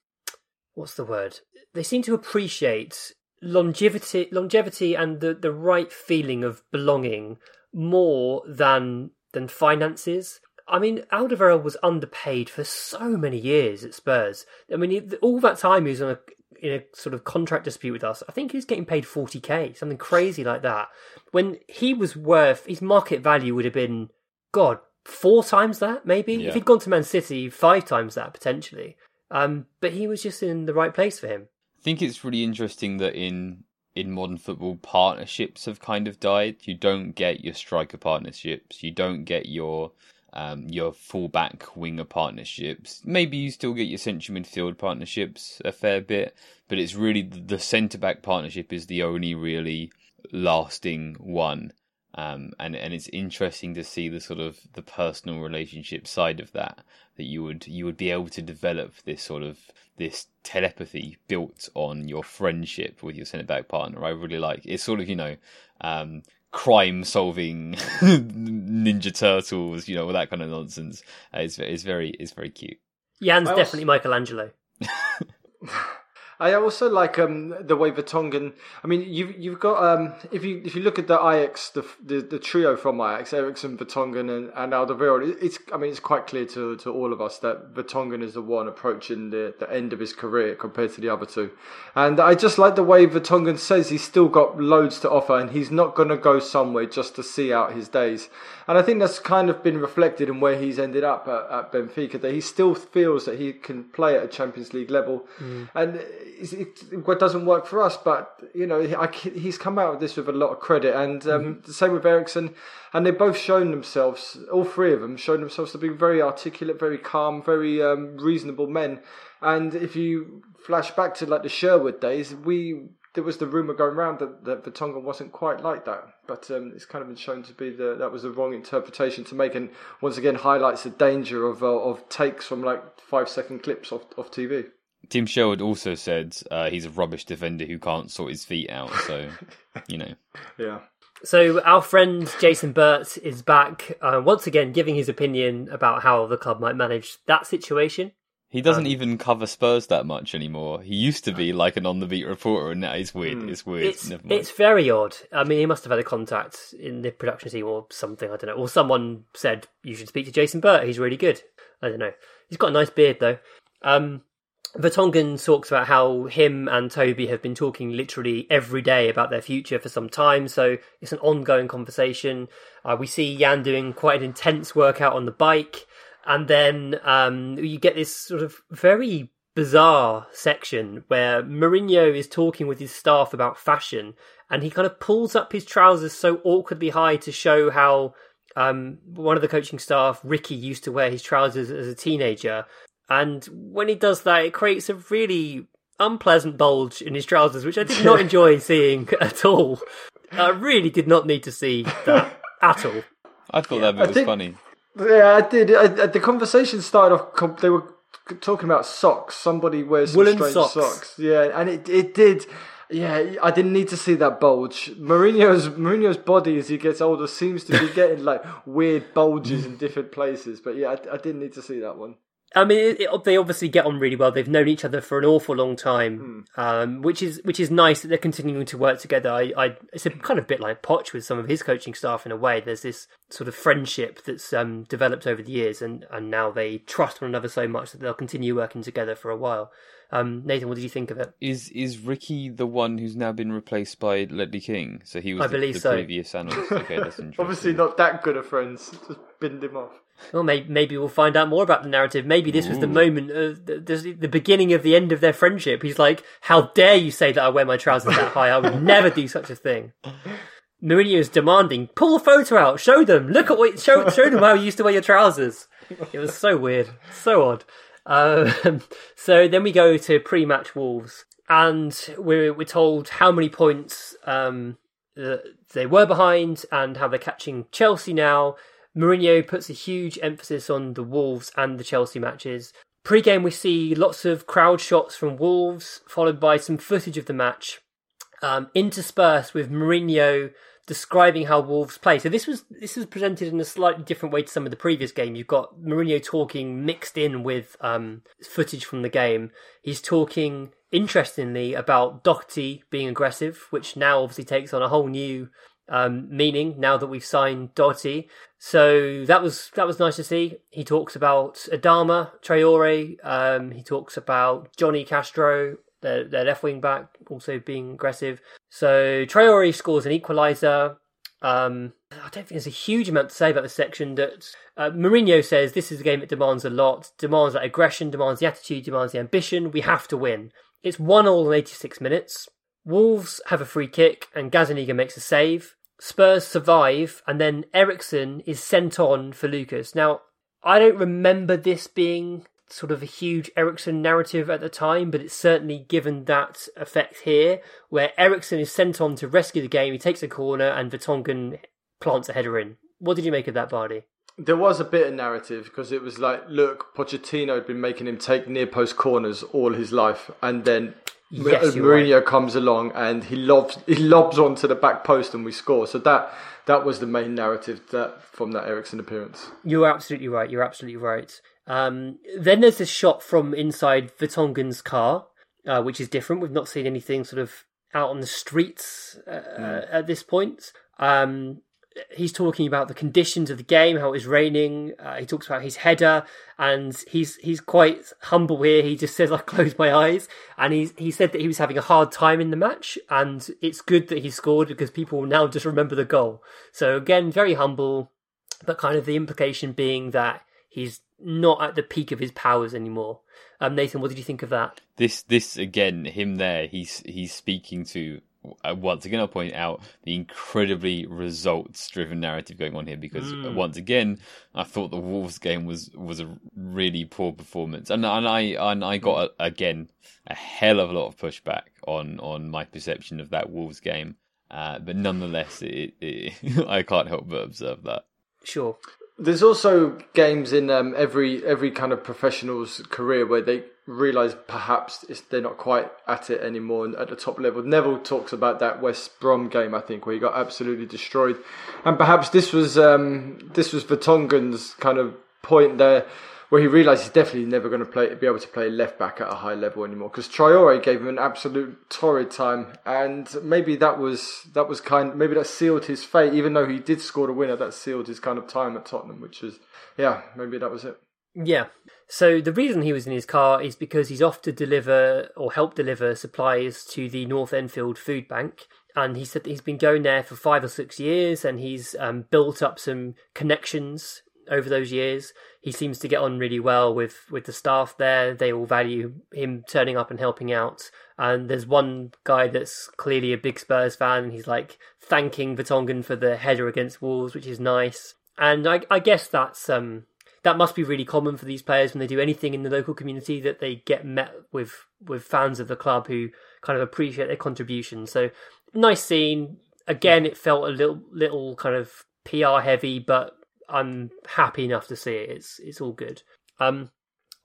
S1: what's the word? They seem to appreciate longevity longevity and the, the right feeling of belonging more than than finances. I mean, Alderweireld was underpaid for so many years at Spurs. I mean, all that time he was on a, in a sort of contract dispute with us. I think he was getting paid 40k, something crazy like that. When he was worth, his market value would have been, God, four times that, maybe? Yeah. If he'd gone to Man City, five times that, potentially. Um, but he was just in the right place for him.
S3: I think it's really interesting that in in modern football, partnerships have kind of died. You don't get your striker partnerships. You don't get your um, your fullback winger partnerships. Maybe you still get your central midfield partnerships a fair bit, but it's really the centre back partnership is the only really lasting one. Um, and and it's interesting to see the sort of the personal relationship side of that that you would you would be able to develop this sort of this telepathy built on your friendship with your centre back partner. I really like it's sort of you know um, crime solving Ninja Turtles, you know, all that kind of nonsense. Uh, it's it's very it's very cute.
S1: Jan's definitely Michelangelo.
S2: I also like um, the way Vertonghen. I mean, you've you've got um, if you if you look at the Ajax, the the, the trio from Ajax, Eriksen, Vertonghen, and, and Alderweireld, it's I mean it's quite clear to, to all of us that Vertonghen is the one approaching the, the end of his career compared to the other two, and I just like the way Vertonghen says he's still got loads to offer and he's not going to go somewhere just to see out his days, and I think that's kind of been reflected in where he's ended up at, at Benfica that he still feels that he can play at a Champions League level, mm. and it, it doesn't work for us. But you know, I, he's come out of this with a lot of credit, and um, mm-hmm. the same with Eriksen. And they've both shown themselves, all three of them, shown themselves to be very articulate, very calm, very um, reasonable men. And if you flash back to like the Sherwood days, we there was the rumor going around that, that Vertonghen wasn't quite like that, but um, it's kind of been shown to be the that was the wrong interpretation to make, and once again highlights the danger of uh, of takes from like five second clips off off TV.
S3: Tim Sherwood also said uh, he's a rubbish defender who can't sort his feet out. So, you know.
S2: Yeah.
S1: So our friend Jason Burt is back uh, once again, giving his opinion about how the club might manage that situation.
S3: He doesn't um, even cover Spurs that much anymore. He used to be like an on the beat reporter, and now he's weird. Hmm. It's weird.
S1: It's, it's very odd. I mean, he must have had a contact in the production team or something. I don't know. Or someone said you should speak to Jason Burt. He's really good. I don't know. He's got a nice beard though. Um, Vertonghen talks about how him and Toby have been talking literally every day about their future for some time, so it's an ongoing conversation. Uh, we see Jan doing quite an intense workout on the bike, and then um, you get this sort of very bizarre section where Mourinho is talking with his staff about fashion, and he kind of pulls up his trousers so awkwardly high to show how um, one of the coaching staff, Ricky, used to wear his trousers as a teenager. And when he does that, it creates a really unpleasant bulge in his trousers, which I did not enjoy seeing at all. I really did not need to see that at all.
S3: I thought yeah. that bit was think, funny.
S2: Yeah, I did. I, the conversation started off. They were talking about socks. Somebody wears some Woolen strange socks. socks. Yeah, and it it did. Yeah, I didn't need to see that bulge. Mourinho's Mourinho's body as he gets older seems to be getting like weird bulges in different places. But yeah, I, I didn't need to see that one.
S1: I mean, it, it, they obviously get on really well. They've known each other for an awful long time, mm. um, which is which is nice that they're continuing to work together. I, I, it's a kind of bit like Poch with some of his coaching staff in a way. There's this sort of friendship that's um, developed over the years, and, and now they trust one another so much that they'll continue working together for a while. Um, Nathan, what did you think of it?
S3: Is is Ricky the one who's now been replaced by Ledley King? So he was
S1: I
S3: the,
S1: believe
S3: the
S1: so.
S3: previous analyst. Okay, that's interesting.
S2: Obviously, not that good of friends. Just binned him off.
S1: Well, maybe, maybe we'll find out more about the narrative. Maybe this was the moment, of the, the, beginning of the end of their friendship. He's like, "How dare you say that I wear my trousers that high? I would never do such a thing." Mourinho is demanding, "Pull a photo out, show them, look at what, show, show them how you used to wear your trousers." It was so weird, so odd. Um, so then we go to pre-match Wolves, and we're we're told how many points um, they were behind and how they're catching Chelsea now. Mourinho puts a huge emphasis on the Wolves and the Chelsea matches. Pre-game, we see lots of crowd shots from Wolves, followed by some footage of the match, um, interspersed with Mourinho describing how Wolves play. So this was this was presented in a slightly different way to some of the previous game. You've got Mourinho talking mixed in with um, footage from the game. He's talking interestingly about Doherty being aggressive, which now obviously takes on a whole new um, meaning now that we've signed Doherty. So that was that was nice to see. He talks about Adama Traore. Um, he talks about Jonny Castro their, their left wing back also being aggressive. So Traore scores an equaliser. Um, I don't think there's a huge amount to say about this section. That uh, Mourinho says this is a game that demands a lot, demands that aggression, demands the attitude, demands the ambition. We have to win. It's one all in 86 minutes. Wolves have a free kick, and Gazzaniga makes a save. Spurs survive, and then Eriksen is sent on for Lucas. Now, I don't remember this being sort of a huge Eriksen narrative at the time, but it's certainly given that effect here, where Eriksen is sent on to rescue the game. He takes a corner, and Vertonghen plants a header in. What did you make of that, Bardi?
S2: There was a bit of narrative because it was like, look, Pochettino had been making him take near post corners all his life, and then
S1: Yes,
S2: Mourinho
S1: right.
S2: comes along and he lobs he lobs onto the back post and we score. So that that was the main narrative that from that Eriksen appearance.
S1: You're absolutely right. You're absolutely right. Um, then there's this shot from inside Vertonghen's car, uh, which is different. We've not seen anything sort of out on the streets uh, at this point. Um, he's talking about the conditions of the game, how it was raining. Uh, he talks about his header, and he's he's quite humble here. He just says, "I closed my eyes," and he he said that he was having a hard time in the match, and it's good that he scored because people now just remember the goal. So again, very humble, but kind of the implication being that he's not at the peak of his powers anymore. Um, Nathan, what did you think of that?
S3: This this again, him there. He's he's speaking to once again. I'll point out the incredibly results driven narrative going on here because uh, once again, I thought the Wolves game was was a really poor performance, and and I and I got a, again a hell of a lot of pushback on on my perception of that Wolves game. Uh, but nonetheless, it, it, I can't help but observe that.
S1: Sure.
S2: There's also games in um, every every kind of professional's career where they realise perhaps they're not quite at it anymore at the top level. Neville talks about that West Brom game, I think, where he got absolutely destroyed, and perhaps this was um, this was Vertonghen's kind of point there. Where he realised he's definitely never going to play, be able to play left back at a high level anymore because Traore gave him an absolute torrid time, and maybe that was that was kind. Maybe that sealed his fate, even though he did score the winner. That sealed his kind of time at Tottenham, which is yeah, maybe that was it.
S1: Yeah. So the reason he was in his car is because he's off to deliver or help deliver supplies to the North Enfield Food Bank. And he said that he's been going there for five or six years and he's um, built up some connections over those years. He seems to get on really well with, with the staff there. They all value him turning up and helping out. And there's one guy that's clearly a big Spurs fan and he's like thanking Vertonghen for the header against Wolves, which is nice. And I, I guess that's um, that must be really common for these players when they do anything in the local community that they get met with with fans of the club who kind of appreciate their contribution. So nice scene. Again, it felt a little little kind of PR heavy, but I'm happy enough to see it. It's it's all good. Um,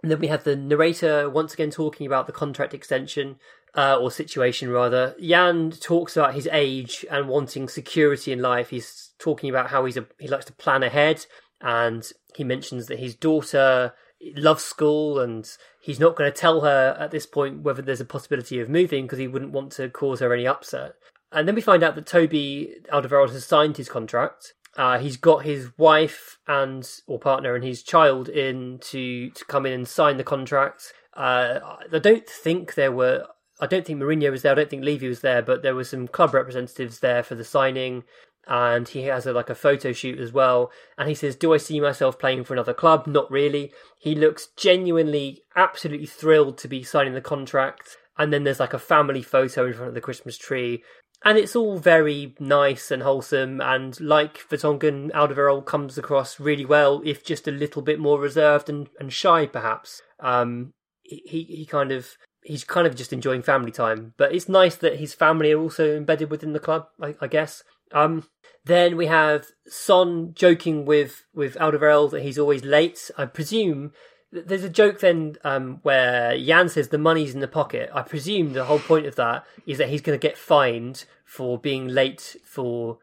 S1: and then we have the narrator once again talking about the contract extension uh, or situation rather. Jan talks about his age and wanting security in life. He's talking about how he's a, he likes to plan ahead, and he mentions that his daughter loves school and he's not going to tell her at this point whether there's a possibility of moving because he wouldn't want to cause her any upset. And then we find out that Toby Alderweireld has signed his contract. Uh, he's got his wife and or partner and his child in to to come in and sign the contract. Uh, I don't think there were. I don't think Mourinho was there. I don't think Levy was there, but there were some club representatives there for the signing. And he has a, like a photo shoot as well. And he says, "Do I see myself playing for another club? Not really." He looks genuinely, absolutely thrilled to be signing the contract. And then there's like a family photo in front of the Christmas tree and it's all very nice and wholesome and like Vertonghen, Alderweireld comes across really well if just a little bit more reserved and, and shy perhaps um he he kind of he's kind of just enjoying family time but it's nice that his family are also embedded within the club I, I guess um then we have Son joking with with Alderweireld that he's always late I presume there's a joke then um, where Jan says the money's in the pocket. I presume the whole point of that is that he's going to get fined for being late for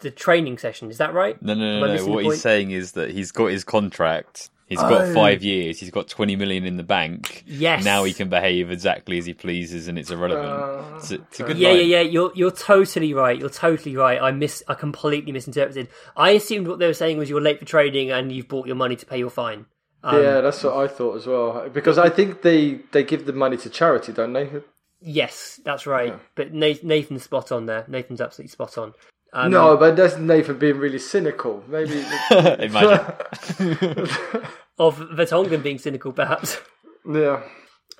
S1: the training session. Is that right?
S3: No, no, no, no. What he's saying is that he's got his contract. He's got
S1: Oh.
S3: five years. He's got twenty million in the bank.
S1: Yes.
S3: Now he can behave exactly as he pleases, and it's irrelevant.
S2: Uh,
S3: it's, a, it's a good
S1: Yeah,
S3: line.
S1: yeah, yeah. You're you're totally right. You're totally right. I miss. I completely misinterpreted. I assumed what they were saying was you're late for trading and you've bought your money to pay your fine. Um,
S2: yeah, that's what I thought as well. Because I think they they give the money to charity, don't they?
S1: Yes, that's right. But Nathan's spot on there. Nathan's absolutely spot on. Um,
S2: no, but that's Nathan being really cynical. Maybe.
S3: Imagine.
S1: of Vertonghen being cynical, perhaps.
S2: yeah.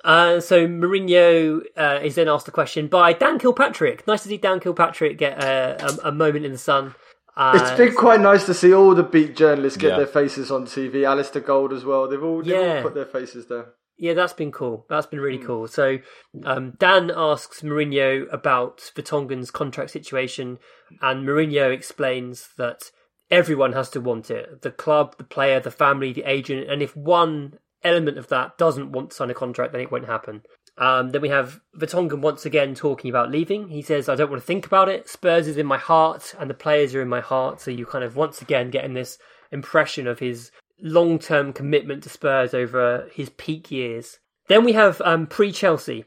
S1: Uh, so Mourinho uh, is then asked a question by Dan Kilpatrick. Nice to see Dan Kilpatrick get a, a, a moment in the sun. Uh,
S2: it's been quite nice to see all the beat journalists get
S3: Yeah.
S2: their faces on TV. Alasdair Gold as well. They've all, they've
S1: Yeah.
S2: all put their faces there.
S1: Yeah, that's been cool. That's been
S2: Hmm.
S1: really cool. So, um, Dan asks Mourinho about Vertonghen's contract situation, and Mourinho explains that everyone has to want it the club, the player, the family, the agent, and if one element of that doesn't want to sign a contract, then it won't happen. Um, then we have Vertonghen once again talking about leaving. He says, I don't want to think about it. Spurs is in my heart, and the players are in my heart. So you kind of once again getting this impression of his long term commitment to Spurs over his peak years. Then we have um, pre Chelsea,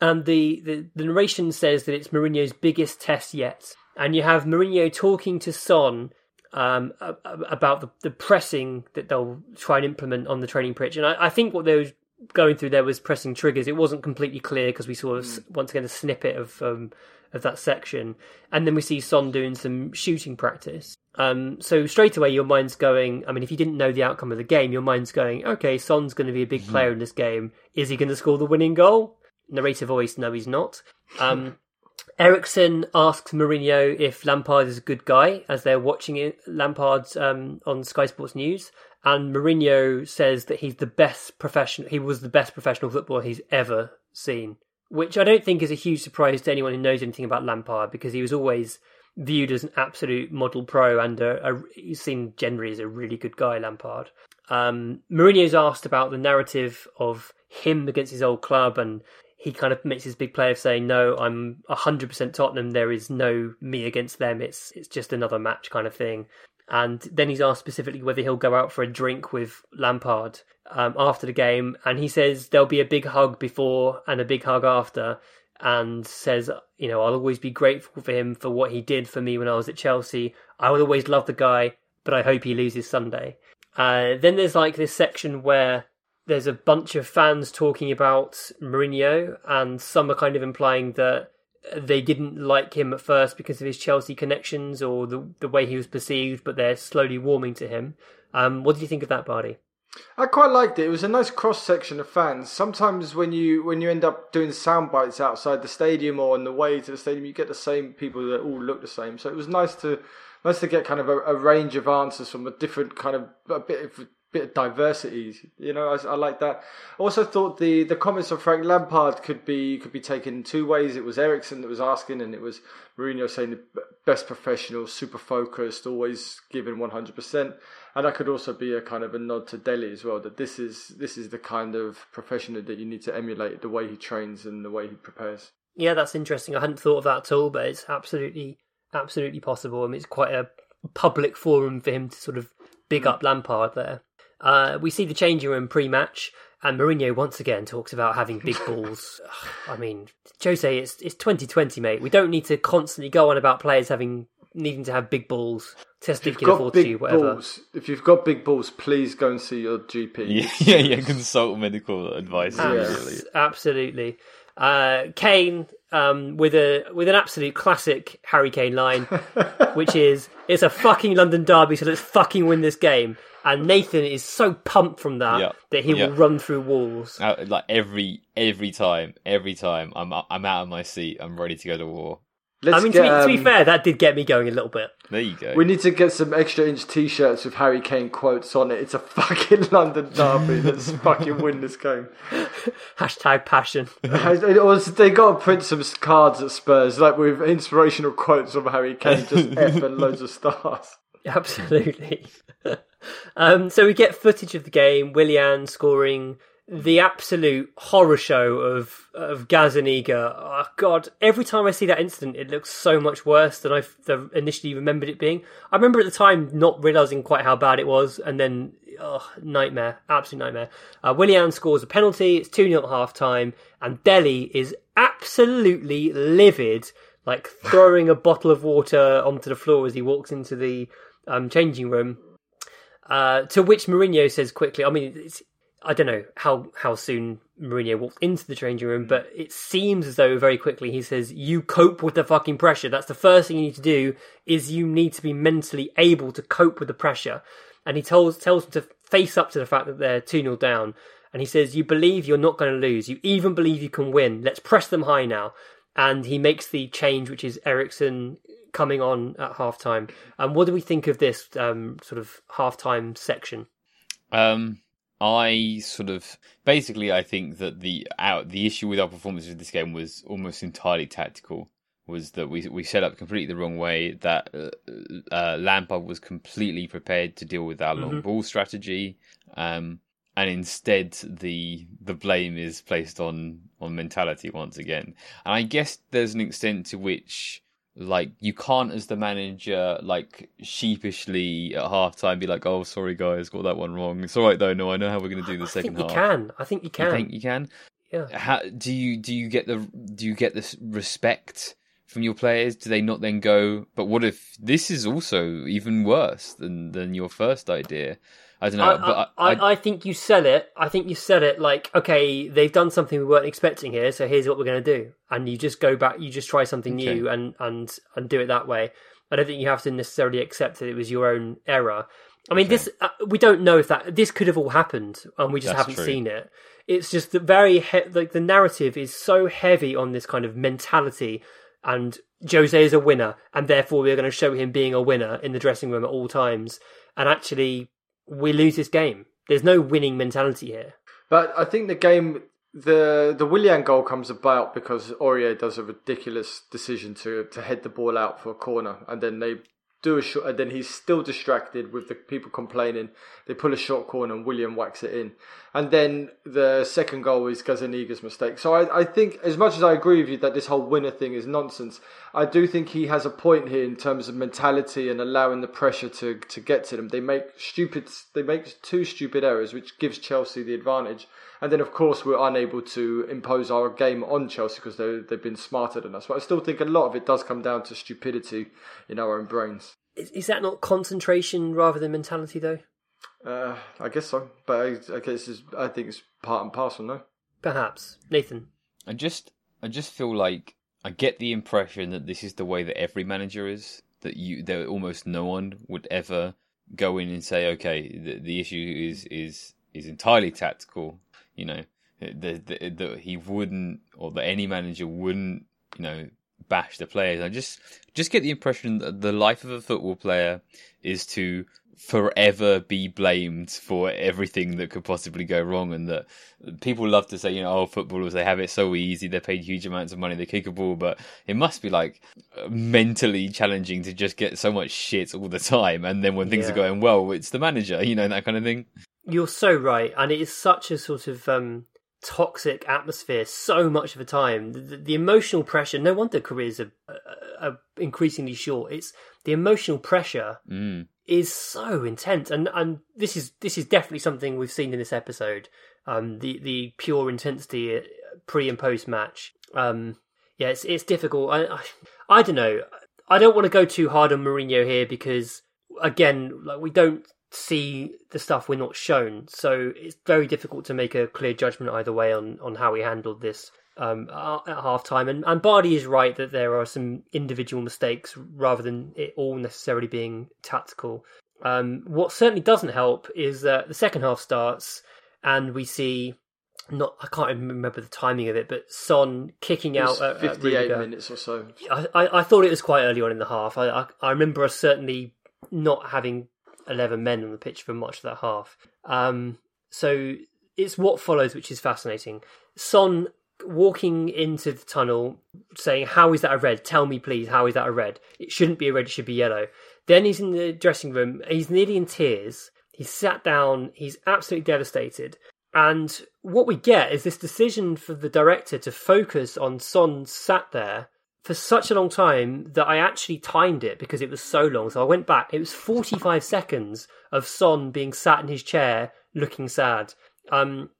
S1: and the, the, the narration says that it's Mourinho's biggest test yet. And you have Mourinho talking to Son um, about the, the pressing that they'll try and implement on the training pitch. And I, I think what they were going through there was pressing triggers. It wasn't completely clear because we saw s once again a snippet of um, of that section, and then we see Son doing some shooting practice. Um, so straight away, your mind's going. I mean, if you didn't know the outcome of the game, your mind's going, okay, Son's going to be a big player in this game. Is he going to score the winning goal? Narrator voice, no, he's not. Um, Eriksen asks Mourinho if Lampard is a good guy as they're watching it, Lampard's um, on Sky Sports News, and Mourinho says that he's the best professional. He was the best professional footballer he's ever seen, which I don't think is a huge surprise to anyone who knows anything about Lampard because he was always viewed as an absolute model pro and a, a, he's seen generally as a really good guy. Lampard. Um, Mourinho's asked about the narrative of him against his old club and he kind of makes his big play of saying, "No, I'm 100% Tottenham. There is no me against them. It's it's just another match kind of thing." And then he's asked specifically whether he'll go out for a drink with Lampard um, after the game, and he says there'll be a big hug before and a big hug after, and says, "You know, I'll always be grateful for him for what he did for me when I was at Chelsea. I will always love the guy, but I hope he loses Sunday." Uh, then there's like this section where there's a bunch of fans talking about Mourinho, and some are kind of implying that they didn't like him at first because of his Chelsea connections or the the way he was perceived, but they're slowly warming to him. Um, what did you think of that, Bardi?
S2: I quite liked it. It was a nice cross section of fans. Sometimes when you when you end up doing sound bites outside the stadium or on the way to the stadium, you get the same people that all look the same. So it was nice to nice to get kind of a, a range of answers from a different kind of a bit of bit of diversity. You know, I, I like that. I also thought the the comments of Frank Lampard could be could be taken two ways. It was Eriksen that was asking, and it was Mourinho saying the best professional, super focused, always giving one hundred percent. And that could also be a kind of a nod to Dele as well. That this is this is the kind of professional that you need to emulate the way he trains and the way he prepares.
S1: Yeah, that's interesting. I hadn't thought of that at all, but it's absolutely absolutely possible. I mean, it's quite a public forum for him to sort of big up Lampard there. Uh, we see the changing room pre-match, and Mourinho once again talks about having big balls. I mean, Jose, it's it's 2020, mate. We don't need to constantly go on about players having needing to have big balls, testicular
S2: got
S1: fortitude,
S2: big
S1: whatever.
S2: balls. If you've got big balls, please go and see your GP.
S3: Yeah, yeah, yeah. Consult medical advice
S1: Abs- Absolutely. Uh, Kane um, with a with an absolute classic Harry Kane line, which is it's a fucking London derby, so let's fucking win this game. And Nathan is so pumped from that
S3: Yeah.
S1: that he
S3: Yeah.
S1: will run through walls.
S3: Uh, like every every time, every time I'm I'm out of my seat. I'm ready to go to war.
S2: Let's
S1: I mean,
S2: get,
S1: to, be, to be
S2: um,
S1: fair, that did get me going a little bit.
S3: There you go.
S2: We need to get some extra inch T-shirts with Harry Kane quotes on it. It's a fucking London derby. Let's fucking win this game.
S1: Hashtag passion.
S2: It was, they got to print some cards at Spurs, like with inspirational quotes from Harry Kane, just F and loads of stars.
S1: Absolutely. um, so we get footage of the game, Willian scoring the absolute horror show of of Gazzaniga. Oh, God, every time I see that incident, it looks so much worse than I initially remembered it being. I remember at the time not realizing quite how bad it was, and then oh, nightmare, absolute nightmare. Uh, Willian scores a penalty. It's two 0 at half time, and Dele is absolutely livid, like throwing a bottle of water onto the floor as he walks into the um, changing room. Uh, to which Mourinho says quickly, I mean, it's, I don't know how, how soon Mourinho walked into the changing room, but it seems as though very quickly he says, you cope with the fucking pressure. That's the first thing you need to do is you need to be mentally able to cope with the pressure. And he tells, tells them to face up to the fact that they're 2 0 down. And he says, "You believe you're not going to lose. You even believe you can win. Let's press them high now." And he makes the change, which is Eriksen coming on at halftime. And what do we think of this um, sort of halftime section?
S3: Um, I sort of basically I think that the out the issue with our performance of this game was almost entirely tactical. Was that we we set up completely the wrong way? That uh, uh, Lampard was completely prepared to deal with our long mm-hmm. ball strategy, um, and instead the the blame is placed on on mentality once again. And I guess there's an extent to which like you can't as the manager like sheepishly at halftime be like oh sorry guys got that one wrong. It's all right though no i know how we're going to do the
S1: I
S3: second
S1: think
S3: half.
S1: you can. I think you can.
S3: you think you can?
S1: Yeah.
S3: How do you do you get the do you get this respect from your players? Do they not then go but what if this is also even worse than than your first idea I don't know, I, but
S1: I, I, I, think you sell it. I think you sell it like, okay, they've done something we weren't expecting here, so here's what we're going to do, and you just go back, you just try something okay. new, and and and do it that way. I don't think you have to necessarily accept that it was your own error. I mean, okay. this uh, we don't know if that this could have all happened, and we just That's haven't true. seen it. It's just the very he- like the narrative is so heavy on this kind of mentality, and Jose is a winner, and therefore we're going to show him being a winner in the dressing room at all times. And actually, we lose this game. There's no winning mentality here.
S2: But I think the game, the the Willian goal comes about because Aurier does a ridiculous decision to to head the ball out for a corner, and then they do a shot, and then he's still distracted with the people complaining. They pull a short corner, and Willian whacks it in. And then the second goal is Gazzaniga's mistake. So I, I think, as much as I agree with you that this whole winner thing is nonsense, I do think he has a point here in terms of mentality and allowing the pressure to to get to them. They make stupid, they make two stupid errors, which gives Chelsea the advantage. And then, of course, we're unable to impose our game on Chelsea because they've been smarter than us. But I still think a lot of it does come down to stupidity in our own brains.
S1: Is, is that not concentration rather than mentality, though?
S2: Uh, I guess so. But I, I guess it's, I think it's part and parcel, no?
S1: Perhaps. Nathan?
S3: I just, I just feel like I get the impression that this is the way that every manager is. That you, that almost no one would ever go in and say, okay, the, the issue is is is entirely tactical you know, that he wouldn't, or that any manager wouldn't, you know, bash the players. I just just get the impression that the life of a football player is to forever be blamed for everything that could possibly go wrong and that people love to say you know oh footballers they have it so easy they're paid huge amounts of money they kick a ball but it must be like mentally challenging to just get so much shit all the time and then when things yeah. are going well it's the manager you know that kind of thing
S1: you're so right, and it is such a sort of um, toxic atmosphere so much of the time. The, the emotional pressure. No wonder careers are, are, increasingly short. It's the emotional pressure
S3: mm.
S1: is so intense, and and this is this is definitely something we've seen in this episode. Um, the the pure intensity uh, pre and post match. Um, yeah, it's it's difficult. I, I I don't know. I don't want to go too hard on Mourinho here because again, like we don't see the stuff we're not shown. So it's very difficult to make a clear judgment either way on, on how he handled this um, at half time. And, and Bardi is right that there are some individual mistakes rather than it all necessarily being tactical. Um, what certainly doesn't help is that the second half starts and we see not I can't remember the timing of it, but Son kicking out at,
S2: fifty-eight at minutes or so.
S1: I, I, I, thought it was quite early on in the half. I, I, I remember us certainly not having 11 men on the pitch for much of that half. Um, so it's what follows which is fascinating. Son walking into the tunnel saying, How is that a red? Tell me, please, how is that a red? It shouldn't be a red, it should be yellow. Then he's in the dressing room, he's nearly in tears. He's sat down, he's absolutely devastated. And what we get is this decision for the director to focus on Son sat there for such a long time that I actually timed it because it was so long. So I went back. It was 45 seconds of Son being sat in his chair looking sad, um,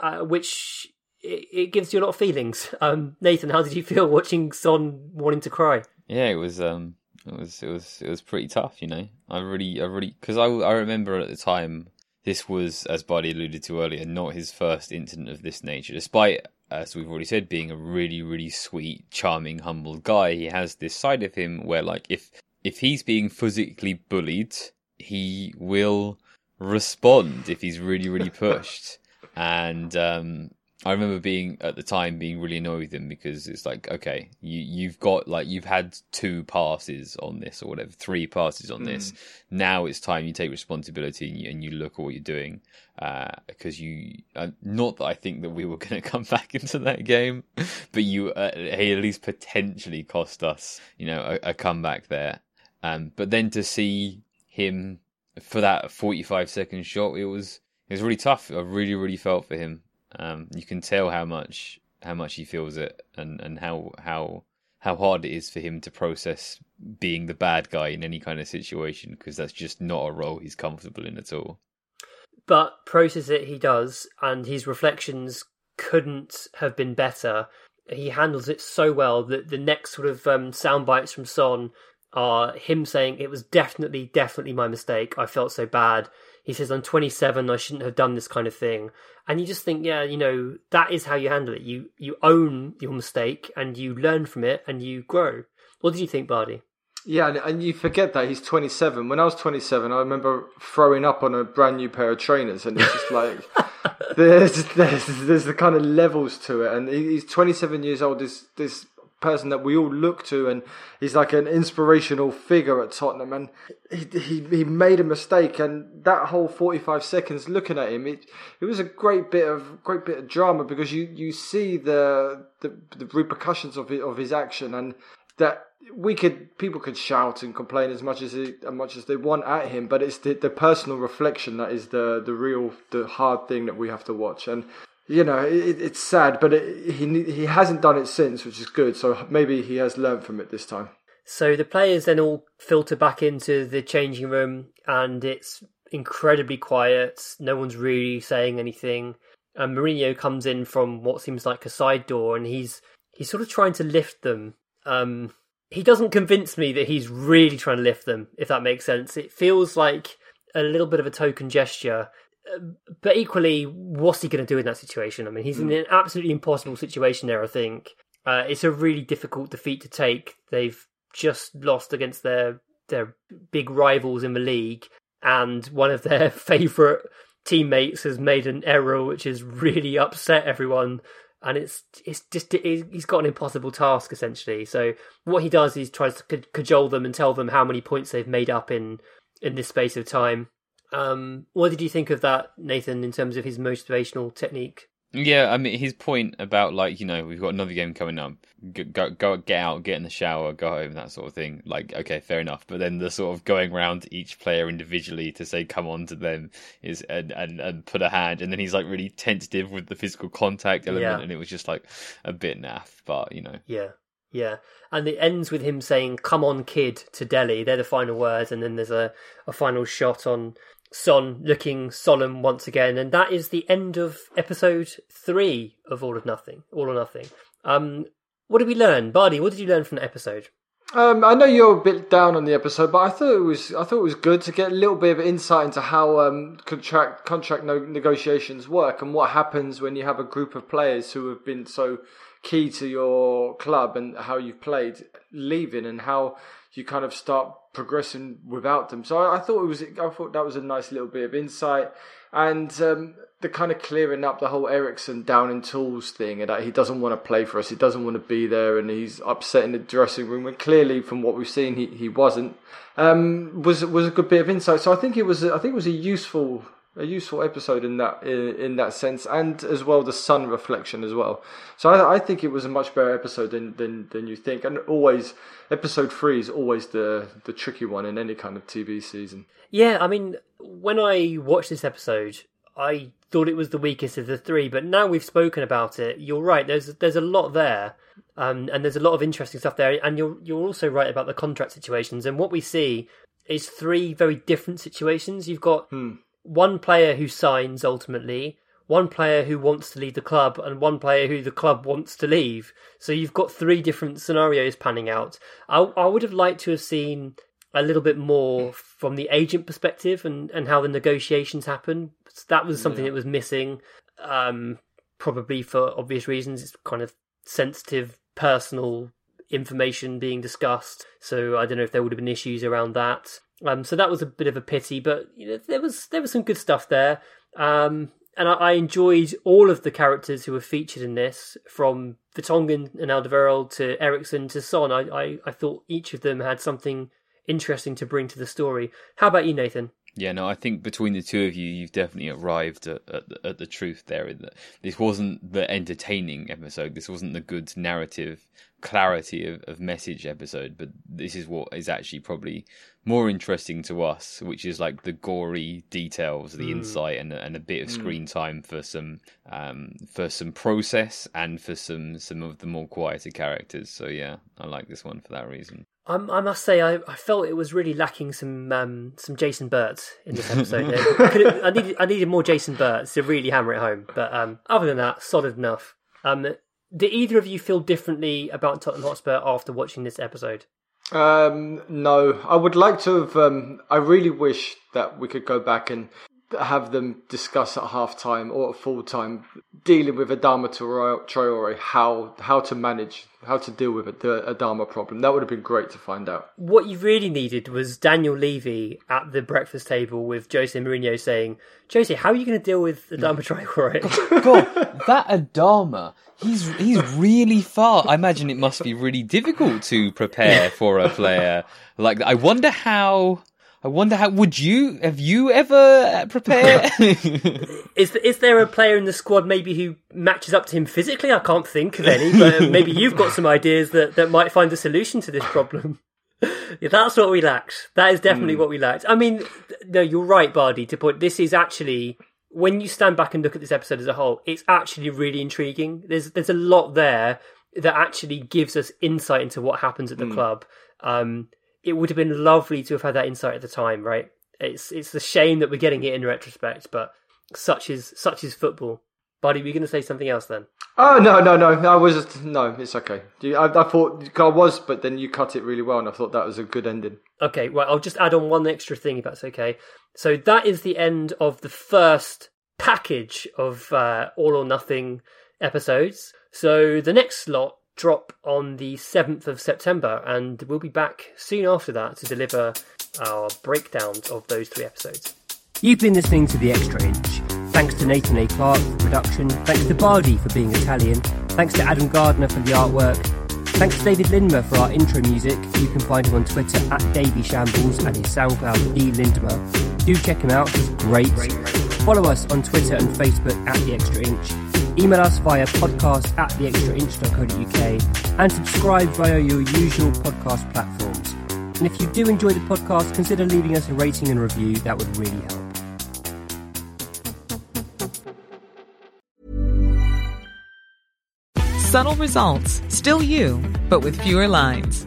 S1: uh, which it, it, gives you a lot of feelings. Um, Nathan, how did you feel watching Son wanting to cry?
S3: Yeah, it was. Um, it was. It was. It was pretty tough. You know, I really, I really, because I, I remember at the time this was, as Bardi alluded to earlier, not his first incident of this nature. Despite as we've already said, being a really, really sweet, charming, humble guy, he has this side of him where, like, if if he's being physically bullied, he will respond if he's really, really pushed. and um, I remember being at the time being really annoyed with him because it's like, okay, you you've got like you've had two passes on this or whatever, three passes on mm. this. Now it's time you take responsibility and you, and you look at what you're doing. Because uh, you, uh, not that I think that we were going to come back into that game, but you, uh, he at least potentially cost us, you know, a, a comeback there. Um, but then to see him for that 45 second shot, it was it was really tough. I really, really felt for him. Um, you can tell how much how much he feels it, and and how how how hard it is for him to process being the bad guy in any kind of situation because that's just not a role he's comfortable in at all.
S1: But process it, he does, and his reflections couldn't have been better. He handles it so well that the next sort of um, sound bites from Son are him saying it was definitely, definitely my mistake. I felt so bad. He says, I'm 27, I shouldn't have done this kind of thing. And you just think, yeah, you know, that is how you handle it. You you own your mistake and you learn from it and you grow. What did you think, Bardi?
S2: Yeah, and you forget that he's 27. When I was 27, I remember throwing up on a brand new pair of trainers, and it's just like there's, there's there's the kind of levels to it. And he's 27 years old. This this person that we all look to, and he's like an inspirational figure at Tottenham. And he he, he made a mistake, and that whole forty five seconds looking at him, it it was a great bit of great bit of drama because you you see the the, the repercussions of it, of his action, and that we could people could shout and complain as much as he, as much as they want at him, but it's the, the personal reflection that is the the real the hard thing that we have to watch. And you know, it, it's sad, but it, he he hasn't done it since, which is good. So maybe he has learned from it this time.
S1: So the players then all filter back into the changing room, and it's incredibly quiet. No one's really saying anything. And Mourinho comes in from what seems like a side door, and he's he's sort of trying to lift them. Um, he doesn't convince me that he's really trying to lift them, if that makes sense. It feels like a little bit of a token gesture but equally, what's he going to do in that situation? I mean, he's in an absolutely impossible situation there. I think uh, it's a really difficult defeat to take. They've just lost against their their big rivals in the league, and one of their favourite teammates has made an error which has really upset everyone. And it's it's just he's got an impossible task essentially. So what he does is tries to cajole them and tell them how many points they've made up in in this space of time um, what did you think of that, Nathan, in terms of his motivational technique?
S3: Yeah, I mean his point about like you know we've got another game coming up, go go get out, get in the shower, go home, that sort of thing. Like okay, fair enough. But then the sort of going around each player individually to say come on to them is and and, and put a hand, and then he's like really tentative with the physical contact element, yeah. and it was just like a bit naff. But you know,
S1: yeah, yeah, and it ends with him saying "Come on, kid" to Dele. They're the final words, and then there's a a final shot on Son looking solemn once again, and that is the end of episode three of All of Nothing. All or Nothing. Um, what did we learn, Bardi? What did you learn from the episode?
S2: Um, I know you're a bit down on the episode, but I thought it was I thought it was good to get a little bit of insight into how um, contract contract no- negotiations work and what happens when you have a group of players who have been so key to your club and how you've played leaving and how you kind of start progressing without them. So I, I, thought it was I thought that was a nice little bit of insight and um, the kind of clearing up the whole Eriksen down in tools thing and that he doesn't want to play for us, he doesn't want to be there, and he's upset in the dressing room. And clearly, from what we've seen, he, he wasn't. Um, was was a good bit of insight. So I think it was I think it was a useful a useful episode in that in, in, that sense, and as well the Son reflection as well. So I, I, think it was a much better episode than, than than you think. And always, episode three is always the the tricky one in any kind of TV season.
S1: Yeah, I mean, when I watched this episode, I thought it was the weakest of the three, but now we've spoken about it. You're right. There's there's a lot there, um, and there's a lot of interesting stuff there. And you're you're also right about the contract situations. And what we see is three very different situations. You've got.
S2: Hmm
S1: one player who signs ultimately, one player who wants to leave the club, and one player who the club wants to leave. So you've got three different scenarios panning out. I, I would have liked to have seen a little bit more from the agent perspective and, and how the negotiations happen. That was something yeah. that was missing, um, probably for obvious reasons. It's kind of sensitive, personal information being discussed. So I don't know if there would have been issues around that. Um, so that was a bit of a pity, but you know, there was there was some good stuff there. Um, and I, I, enjoyed all of the characters who were featured in this, from Vertonghen and Alderweireld to Eriksen to Son. I, I, I thought each of them had something interesting to bring to the story. How about you, Nathan?
S3: Yeah, no, I think between the two of you, you've definitely arrived at, at, the, at the truth there. That this wasn't the entertaining episode. This wasn't the good narrative clarity of, of message episode, but this is what is actually probably more interesting to us, which is like the gory details, the mm. insight, and, and a bit of mm. screen time for some um, for some process and for some some of the more quieter characters. So yeah, I like this one for that reason.
S1: I, I must say, I, I, felt it was really lacking some um, some Jason Burt in this episode. I, I, needed I needed more Jason Burt to really hammer it home. But um, other than that, solid enough. Um, did either of you feel differently about Tottenham Hotspur after watching this episode?
S2: Um, no, I would like to have. Um, I really wish that we could go back and have them discuss at half time or at full time dealing with Adama Traore how how to manage how to deal with it, the Adama problem. That would have been great to find out.
S1: What you really needed was Daniel Levy at the breakfast table with Jose Mourinho saying, "Jose, how are you going to deal with Adama Traore?"
S3: God, that Adama, he's he's really far. I imagine it must be really difficult to prepare for a player like. I wonder how I wonder how would you have you ever prepared?
S1: is is there a player in the squad maybe who matches up to him physically? I can't think of any, but maybe you've got some ideas that, that might find a solution to this problem. yeah, that's what we lacked. That is definitely mm. what we lacked. I mean, no, you're right, Bardi. To point, this is actually when you stand back and look at this episode as a whole, it's actually really intriguing. There's there's a lot there that actually gives us insight into what happens at the mm. club. Um, it would have been lovely to have had that insight at the time, right? It's it's a shame that we're getting it in retrospect, but such is such is football. Bardi, were you going to say something else then?
S2: Oh no, no, no! I was just, no. It's okay. I, I thought I was, but then you cut it really well, and I thought that was a good ending.
S1: Okay, well, I'll just add on one extra thing if that's okay. So that is the end of the first package of uh, All or Nothing episodes. So the next slot drop on the 7th of September, and we'll be back soon after that to deliver our breakdown of those three episodes. You've been listening to The Extra Inch. Thanks to Nathan A. Clark for production. Thanks to Bardi for being Italian. Thanks to Adam Gardner for the artwork. Thanks to David Lindmer for our intro music. You can find him on Twitter at Davy Shambles and his SoundCloud D Lindmer. Do check him out, he's great. Follow us on Twitter and Facebook at The Extra Inch. Email us via podcast at theextrainch.co.uk and subscribe via your usual podcast platforms. And if you do enjoy the podcast, consider leaving us a rating and review. That would really help.
S4: Subtle results, still you, but with fewer lines.